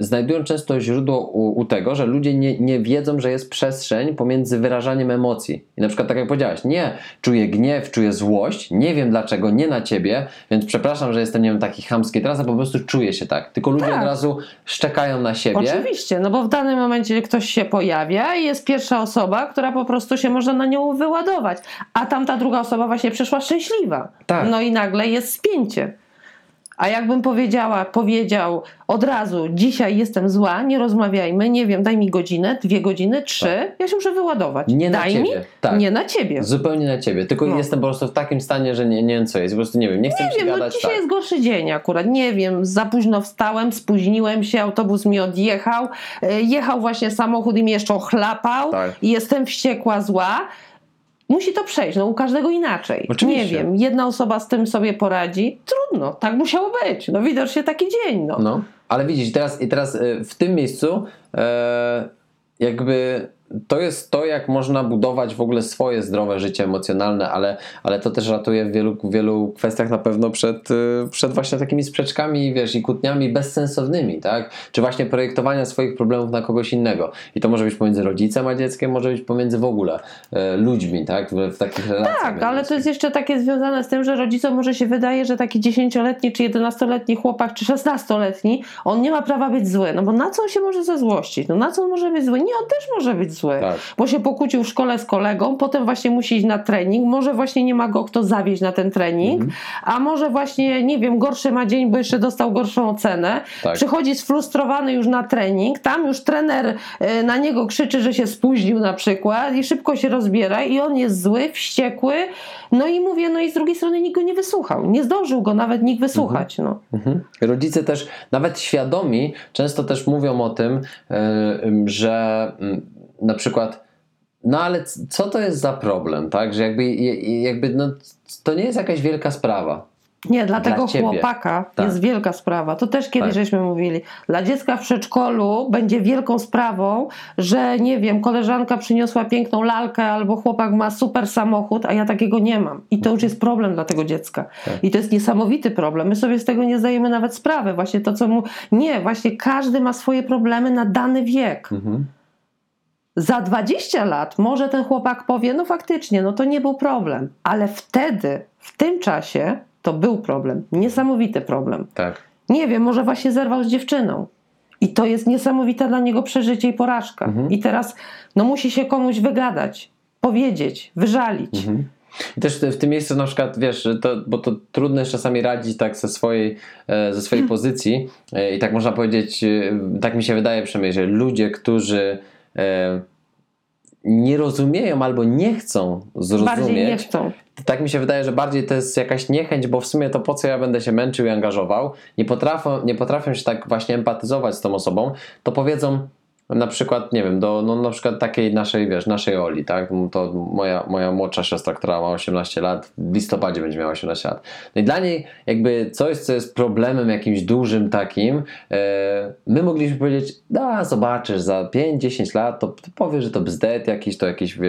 A: e, znajdują często źródło u, u tego, że ludzie nie, nie wiedzą, że jest przestrzeń pomiędzy wyrażaniem emocji. I na przykład tak jak powiedziałaś, nie, czuję gniew, czuję złość, nie wiem dlaczego, nie na ciebie, więc przepraszam, że jestem, nie wiem, taki chamski teraz, a po prostu czuję się tak. Tylko ludzie
D: Tak.
A: od razu szczekają na siebie.
D: Oczywiście, no bo w danym momencie ktoś się pojawia i jest pierwsza osoba, która po prostu się może na nią wyładować, a tamta druga osoba właśnie przyszła szczęśliwa.
A: Tak.
D: No i nagle jest spięcie. A jakbym powiedziała, powiedział od razu, dzisiaj jestem zła, nie rozmawiajmy, nie wiem, daj mi godzinę, dwie godziny, trzy, ja się muszę wyładować.
A: Tak. Nie na
D: daj
A: ciebie,
D: mi,
A: tak.
D: nie na ciebie.
A: Zupełnie na ciebie, tylko
D: No.
A: jestem po prostu w takim stanie, że nie, nie wiem co jest, po prostu nie wiem, nie chcę
D: Nie
A: się
D: wiem, no
A: gadać.
D: dzisiaj
A: tak.
D: jest gorszy dzień akurat, nie wiem, za późno wstałem, spóźniłem się, autobus mi odjechał, e, jechał właśnie samochód i mi jeszcze ochlapał
A: Tak.
D: i jestem wściekła, zła. Musi to przejść, no u każdego inaczej.
A: Oczywiście.
D: Nie wiem, jedna osoba z tym sobie poradzi, trudno, tak musiało być, no widocznie taki dzień, no.
A: No, ale widzisz, teraz, i teraz e, w tym miejscu e, jakby to jest to, jak można budować w ogóle swoje zdrowe życie emocjonalne, ale, ale to też ratuje w wielu, wielu kwestiach na pewno przed, y, przed właśnie takimi sprzeczkami, wiesz, i kłótniami bezsensownymi, tak? Czy właśnie projektowania swoich problemów na kogoś innego. I to może być pomiędzy rodzicem a dzieckiem, może być pomiędzy w ogóle e, ludźmi, tak? W, w takich relacjach.
D: Tak, ale to jest jeszcze takie związane z tym, że rodzicom może się wydaje, że taki 10-letni czy 11-letni chłopak czy 16-letni, on nie ma prawa być zły. No bo na co on się może zezłościć? No na co on może być zły? Nie, on też może być zły.
A: Tak.
D: Bo się pokłócił w szkole z kolegą, potem właśnie musi iść na trening, może właśnie nie ma go kto zawieźć na ten trening,
A: Mhm.
D: a może właśnie, nie wiem, gorszy ma dzień, bo jeszcze dostał gorszą ocenę.
A: Tak.
D: Przychodzi sfrustrowany już na trening, tam już trener y, na niego krzyczy, że się spóźnił na przykład i szybko się rozbiera i on jest zły, wściekły. No i mówię, no i z drugiej strony nikt go nie wysłuchał. Nie zdążył go nawet nikt wysłuchać. No.
A: Mhm. Rodzice też, nawet świadomi, często też mówią o tym, ym, że mm, na przykład, no ale co to jest za problem, tak? Że jakby, jakby no, to nie jest jakaś wielka sprawa.
D: Nie, dla tego
A: ciebie.
D: chłopaka
A: Tak.
D: jest wielka sprawa. To też kiedyś
A: Tak.
D: żeśmy mówili. Dla dziecka w przedszkolu będzie wielką sprawą, że nie wiem, koleżanka przyniosła piękną lalkę albo chłopak ma super samochód, a ja takiego nie mam. I to już jest problem dla tego dziecka.
A: Tak.
D: I to jest niesamowity problem. My sobie z tego nie zdajemy nawet sprawy. Właśnie to, co mu. Nie, właśnie każdy ma swoje problemy na dany wiek.
A: Mhm.
D: Za 20 lat może ten chłopak powie, no faktycznie, no to nie był problem, ale wtedy, w tym czasie, to był problem. Niesamowity problem.
A: Tak.
D: Nie wiem, może właśnie zerwał z dziewczyną. I to jest niesamowite dla niego przeżycie i porażka.
A: Mhm.
D: I teraz no, musi się komuś wygadać, powiedzieć, wyżalić.
A: Mhm. I też w tym miejscu na przykład, wiesz, to, bo to trudno jest czasami radzić tak ze swojej, e, ze swojej pozycji E, i tak można powiedzieć, e, tak mi się wydaje przynajmniej, że ludzie, którzy nie rozumieją albo nie chcą zrozumieć,
D: Bardziej nie chcą.
A: tak mi się wydaje, że bardziej to jest jakaś niechęć, bo w sumie to po co ja będę się męczył i angażował, nie potrafią, nie potrafią się tak właśnie empatyzować z tą osobą, to powiedzą na przykład, nie wiem, do no, na przykład takiej naszej, wiesz, naszej Oli, tak, to moja, moja młodsza siostra, która ma 18 lat, w listopadzie będzie miała 18 lat. No i dla niej jakby coś, co jest problemem jakimś dużym takim, e, my mogliśmy powiedzieć, da, zobaczysz, za 5-10 lat to, powiesz, że to bzdet jakiś, to jakiś, e,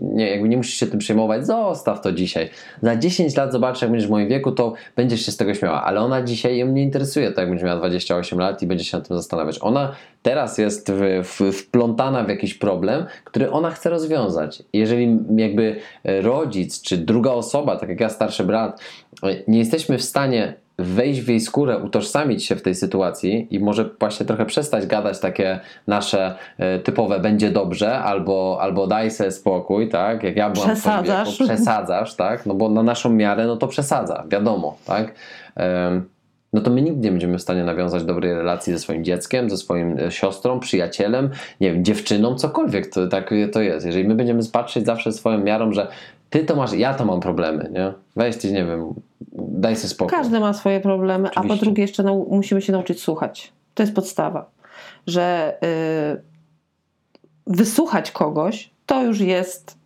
A: nie, jakby nie musisz się tym przejmować, zostaw to dzisiaj. Za 10 lat zobaczysz, jak będziesz w moim wieku, to będziesz się z tego śmiała, ale ona dzisiaj ją nie interesuje, to jak będzie miała 28 lat i będzie się nad tym zastanawiać. Ona teraz jest w, w, wplątana w jakiś problem, który ona chce rozwiązać. Jeżeli jakby rodzic czy druga osoba, tak jak ja, starszy brat, nie jesteśmy w stanie wejść w jej skórę, utożsamić się w tej sytuacji i może właśnie trochę przestać gadać takie nasze e, typowe będzie dobrze albo, albo daj sobie spokój, tak? Jak ja byłam w twoim
D: Przesadzasz.
A: wieku, przesadzasz, tak? No bo na naszą miarę no to przesadza, wiadomo, tak? Em, no to my nigdy nie będziemy w stanie nawiązać dobrej relacji ze swoim dzieckiem, ze swoim e, siostrą, przyjacielem, nie wiem, dziewczyną, cokolwiek to, tak to jest. Jeżeli my będziemy patrzeć zawsze swoją miarą, że ty to masz, ja to mam problemy, nie? Weź ty, nie wiem, daj sobie spokój.
D: Każdy ma swoje problemy, a po
A: Oczywiście.
D: drugie jeszcze nau- musimy się nauczyć słuchać. To jest podstawa. Że y, wysłuchać kogoś to już jest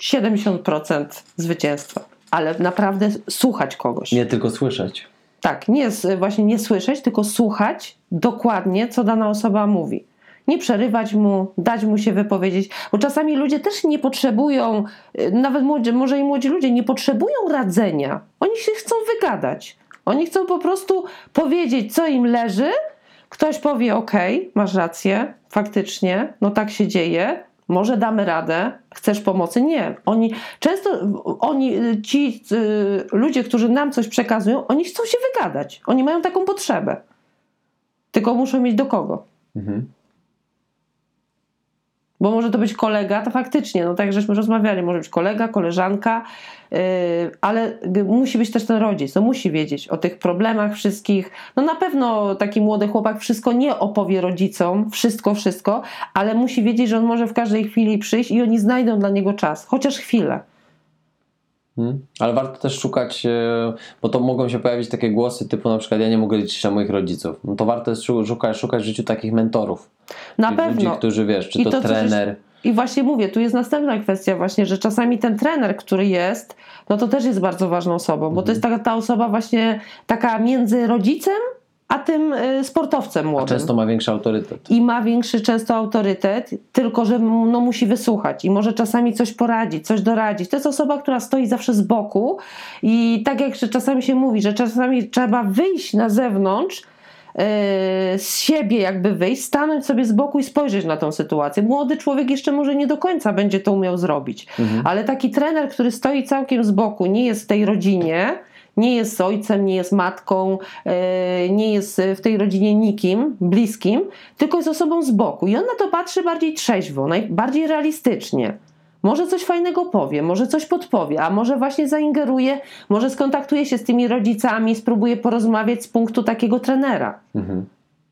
D: 70% zwycięstwa. Ale naprawdę słuchać kogoś.
A: Nie tylko słyszeć.
D: Tak, nie właśnie nie słyszeć, tylko słuchać dokładnie, co dana osoba mówi. Nie przerywać mu, dać mu się wypowiedzieć, bo czasami ludzie też nie potrzebują, y, nawet młodzi, może i młodzi ludzie, nie potrzebują radzenia. Oni się chcą wygadać. Oni chcą po prostu powiedzieć, co im leży. Ktoś powie: OK, masz rację, faktycznie, no tak się dzieje, może damy radę, chcesz pomocy? Nie. Oni często, oni, ci y, ludzie, którzy nam coś przekazują, oni chcą się wygadać. Oni mają taką potrzebę. Tylko muszą mieć do kogo.
A: Mhm.
D: Bo może to być kolega, to faktycznie, no tak żeśmy rozmawiali, może być kolega, koleżanka, yy, ale musi być też ten rodzic, no musi wiedzieć o tych problemach wszystkich. No na pewno taki młody chłopak wszystko nie opowie rodzicom, wszystko, wszystko, ale musi wiedzieć, że on może w każdej chwili przyjść i oni znajdą dla niego czas, chociaż chwilę.
A: Mhm. Ale warto też szukać, e, bo to mogą się pojawić takie głosy typu na przykład ja nie mogę liczyć na moich rodziców. No to warto szukać, szukać w życiu takich mentorów.
D: Na
A: Ludzi,
D: pewno.
A: którzy wiesz, czy
D: I
A: to,
D: to,
A: trener.
D: I właśnie mówię, tu jest następna kwestia właśnie, że czasami ten trener, który jest, no to też jest bardzo ważną osobą, bo to jest taka ta osoba właśnie taka między rodzicem a tym y, sportowcem młodym.
A: Często ma większy autorytet.
D: I ma większy często autorytet, tylko że no, musi wysłuchać i może czasami coś poradzić, coś doradzić. To jest osoba, która stoi zawsze z boku i tak jak czasami się mówi, że czasami trzeba wyjść na zewnątrz, yy, z siebie jakby wyjść, stanąć sobie z boku i spojrzeć na tą sytuację. Młody człowiek jeszcze może nie do końca będzie to umiał zrobić, ale taki trener, który stoi całkiem z boku, nie jest w tej rodzinie, nie jest ojcem, nie jest matką, e, nie jest w tej rodzinie nikim bliskim, tylko jest osobą z boku. I on na to patrzy bardziej trzeźwo, bardziej realistycznie. Może coś fajnego powie, może coś podpowie, a może właśnie zaingeruje, może skontaktuje się z tymi rodzicami, spróbuje porozmawiać z punktu takiego trenera.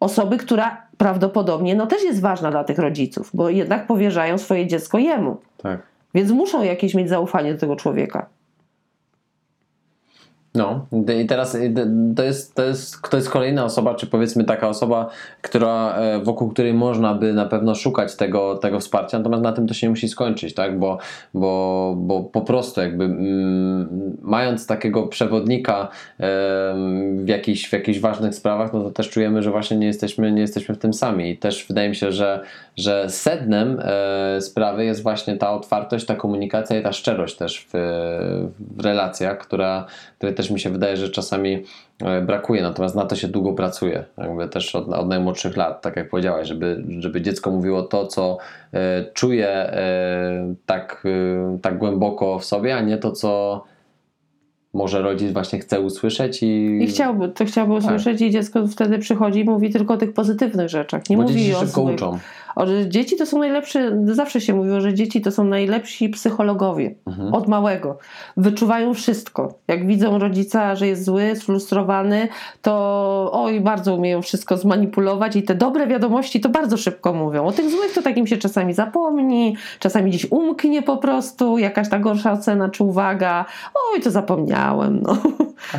D: Osoby, która prawdopodobnie no, też jest ważna dla tych rodziców, bo jednak powierzają swoje dziecko jemu.
A: Tak.
D: Więc muszą jakieś mieć zaufanie do tego człowieka.
A: No i teraz y, to jest, to, jest, to jest kolejna osoba, czy powiedzmy taka osoba, która, e, wokół której można by na pewno szukać tego, tego wsparcia, natomiast na tym to się nie musi skończyć, tak? bo, bo, bo po prostu jakby mm, mając takiego przewodnika w, jakichś, w jakichś ważnych sprawach, no to też czujemy, że właśnie nie jesteśmy, nie jesteśmy w tym sami i też wydaje mi się, że, że sednem e, sprawy jest właśnie ta otwartość, ta komunikacja i ta szczerość też w, w relacjach, która, której też mi się wydaje, że czasami e, brakuje, natomiast na to się długo pracuje, jakby też od, od najmłodszych lat, tak jak powiedziałeś, żeby, żeby dziecko mówiło to, co e, czuje e, tak, tak głęboko w sobie, a nie to, co może rodzic właśnie chce usłyszeć i...
D: I chciałby, to chciałby
A: Tak.
D: usłyszeć i dziecko wtedy przychodzi i mówi tylko o tych pozytywnych rzeczach. Nie
A: Bo
D: mówi
A: dzieci
D: o
A: szybko
D: złych.
A: uczą.
D: Że dzieci to są najlepsze, zawsze się mówiło, że dzieci to są najlepsi psychologowie.
A: Mhm.
D: Od małego. Wyczuwają wszystko. Jak widzą rodzica, że jest zły, sfrustrowany, to oj, bardzo umieją wszystko zmanipulować i te dobre wiadomości to bardzo szybko mówią. O tych złych to takim się czasami zapomni, czasami gdzieś umknie po prostu, jakaś ta gorsza ocena czy uwaga. Oj, to zapomniałem. No.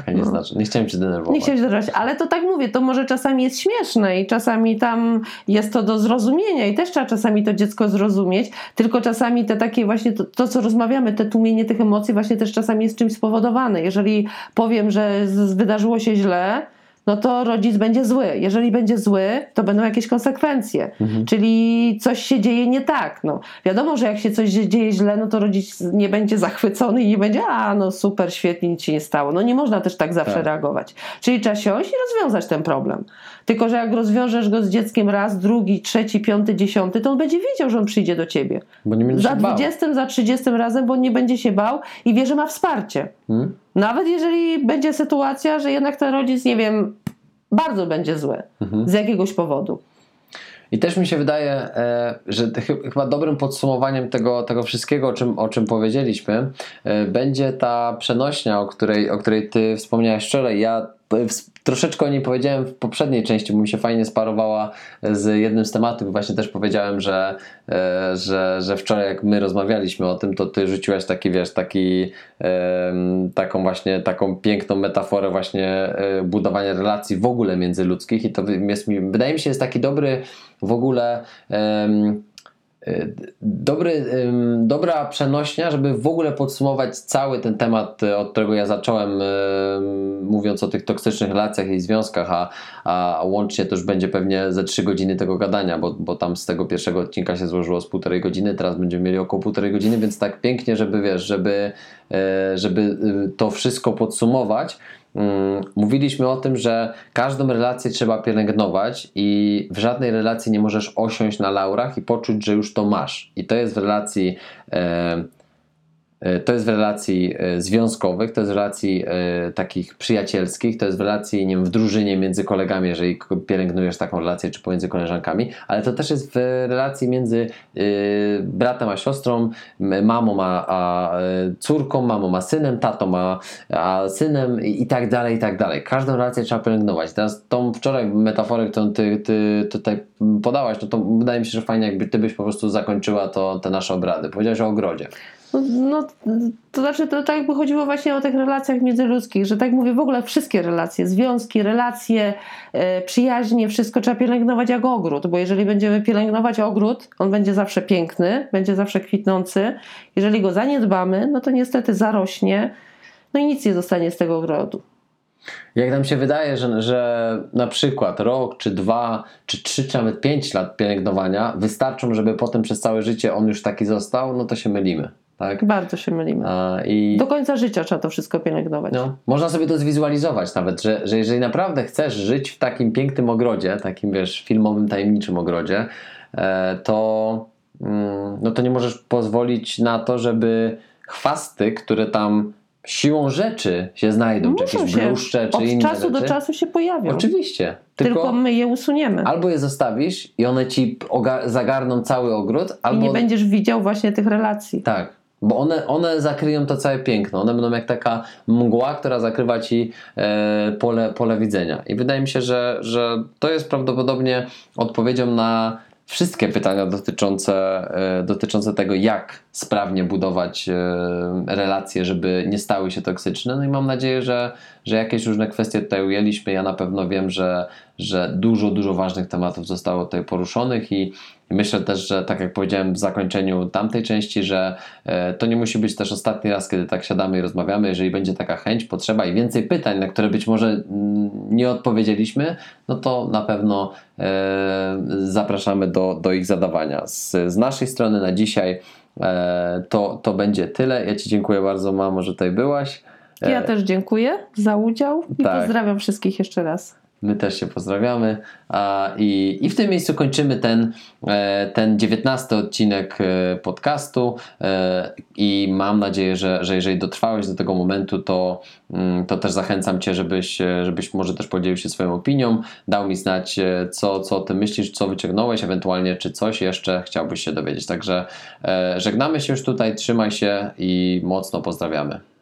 A: A nie znaczy. Nie chciałem cię denerwować.
D: Nie chciałeś dodać, ale to tak mówię, to może czasami jest śmieszne i czasami tam jest to do zrozumienia i też trzeba czasami to dziecko zrozumieć, tylko czasami te takie właśnie, to, to co rozmawiamy, te tłumienie tych emocji właśnie też czasami jest czymś spowodowane. Jeżeli powiem, że wydarzyło się źle, no to rodzic będzie zły. Jeżeli będzie zły, to będą jakieś konsekwencje. Czyli coś się dzieje nie tak. No, wiadomo, że jak się coś dzieje źle, no to rodzic nie będzie zachwycony i nie będzie, a no super, świetnie, nic się nie stało. No nie można też tak zawsze
A: Tak.
D: reagować. Czyli trzeba siąść i rozwiązać ten problem. Tylko, że jak rozwiążesz go z dzieckiem raz, drugi, trzeci, piąty, dziesiąty, to on będzie wiedział, że on przyjdzie do ciebie. Za. 20, za 30 razem, bo on nie będzie się bał i wie, że ma wsparcie.
A: Hmm?
D: Nawet jeżeli będzie sytuacja, że jednak ten rodzic, nie wiem, bardzo będzie zły
A: Mhm.
D: z jakiegoś powodu.
A: I też mi się wydaje, e, że chy- chyba dobrym podsumowaniem tego, tego wszystkiego, o czym, o czym powiedzieliśmy, e, będzie ta przenośnia, o której, o której ty wspomniałeś wczoraj. Ja troszeczkę o niej powiedziałem w poprzedniej części, bo mi się fajnie sparowała z jednym z tematów. Właśnie też powiedziałem, że, e, że, że wczoraj jak my rozmawialiśmy o tym, to ty rzuciłaś taki, wiesz, taki, taką właśnie, taką piękną metaforę właśnie e, budowania relacji w ogóle międzyludzkich i to jest wydaje mi się jest taki dobry w ogóle dobry, dobra przenośnia, żeby w ogóle podsumować cały ten temat, e, od którego ja zacząłem, em, mówiąc o tych toksycznych relacjach i związkach, a, a łącznie to już będzie pewnie ze trzy godziny tego gadania, bo, bo tam z tego pierwszego odcinka się złożyło z półtorej godziny, teraz będziemy mieli około półtorej godziny, więc tak pięknie, żeby wiesz, żeby, e, żeby y, to wszystko podsumować. Mm, Mówiliśmy o tym, że każdą relację trzeba pielęgnować i w żadnej relacji nie możesz osiąść na laurach i poczuć, że już to masz. I to jest w relacji. E, to jest w relacji e, związkowych, to jest w relacji e, takich przyjacielskich, to jest w relacji nie wiem, w drużynie między kolegami, jeżeli pielęgnujesz taką relację, czy pomiędzy koleżankami, ale to też jest w relacji między e, bratem a siostrą, mamą a, a e, córką, mamą a synem, tatą a, a synem i, tak dalej, i tak dalej. Każdą relację trzeba pielęgnować. Teraz tą wczoraj metaforę, którą ty, ty tutaj podałaś, no to wydaje mi się, że fajnie jakby ty byś po prostu zakończyła to, te nasze obrady. Powiedziałeś o ogrodzie.
D: No, no, to znaczy, to tak by chodziło właśnie o tych relacjach międzyludzkich, że tak mówię, w ogóle wszystkie relacje, związki, relacje, e, przyjaźnie, wszystko trzeba pielęgnować jak ogród, bo jeżeli będziemy pielęgnować ogród, on będzie zawsze piękny, będzie zawsze kwitnący. Jeżeli go zaniedbamy, no to niestety zarośnie, no i nic nie zostanie z tego ogrodu.
A: Jak nam się wydaje, że, że na przykład rok, czy dwa, czy trzy, czy nawet pięć lat pielęgnowania wystarczą, żeby potem przez całe życie on już taki został, no to się mylimy. Tak?
D: Bardzo się mylimy.
A: I
D: Do końca życia trzeba to wszystko pielęgnować.
A: no, można sobie to zwizualizować nawet, że, że jeżeli naprawdę chcesz żyć w takim pięknym ogrodzie, takim wiesz, filmowym, tajemniczym ogrodzie, e, to, mm, no to nie możesz pozwolić na to, żeby chwasty, które tam siłą rzeczy się znajdą, czy
D: Muszą
A: jakieś
D: się
A: bluszcze, czy
D: od
A: inne
D: czasu
A: rzeczy.
D: do czasu się pojawią.
A: Oczywiście.
D: Tylko,
A: Tylko,
D: my je usuniemy.
A: albo je zostawisz i one ci zagarną cały ogród,
D: I
A: albo
D: nie będziesz widział właśnie tych relacji.
A: tak. Bo one, one zakryją to całe piękno. One będą jak taka mgła, która zakrywa ci e, pole, pole widzenia. I wydaje mi się, że, że to jest prawdopodobnie odpowiedzią na wszystkie pytania dotyczące, e, dotyczące tego, jak sprawnie budować e, relacje, żeby nie stały się toksyczne. No i mam nadzieję, że, że jakieś różne kwestie tutaj ujęliśmy. Ja na pewno wiem, że, że dużo, dużo ważnych tematów zostało tutaj poruszonych i, myślę też, że tak jak powiedziałem w zakończeniu tamtej części, że e, to nie musi być też ostatni raz, kiedy tak siadamy i rozmawiamy. Jeżeli będzie taka chęć, potrzeba i więcej pytań, na które być może mm, nie odpowiedzieliśmy, no to na pewno e, zapraszamy do, do ich zadawania. Z, z naszej strony na dzisiaj e, to, to będzie tyle. Ja Ci dziękuję bardzo, mamo, że tutaj byłaś.
D: Ja też dziękuję za udział i
A: Tak.
D: pozdrawiam wszystkich jeszcze raz.
A: My też się pozdrawiamy. I, I w tym miejscu kończymy ten, e, ten 19 odcinek e, podcastu. E, I mam nadzieję, że, że jeżeli dotrwałeś do tego momentu, to, mm, to też zachęcam Cię, żebyś, żebyś może też podzielił się swoją opinią, dał mi znać, co, co o tym myślisz, co wyciągnąłeś, ewentualnie czy coś jeszcze chciałbyś się dowiedzieć. Także żegnamy się już tutaj, trzymaj się i mocno pozdrawiamy.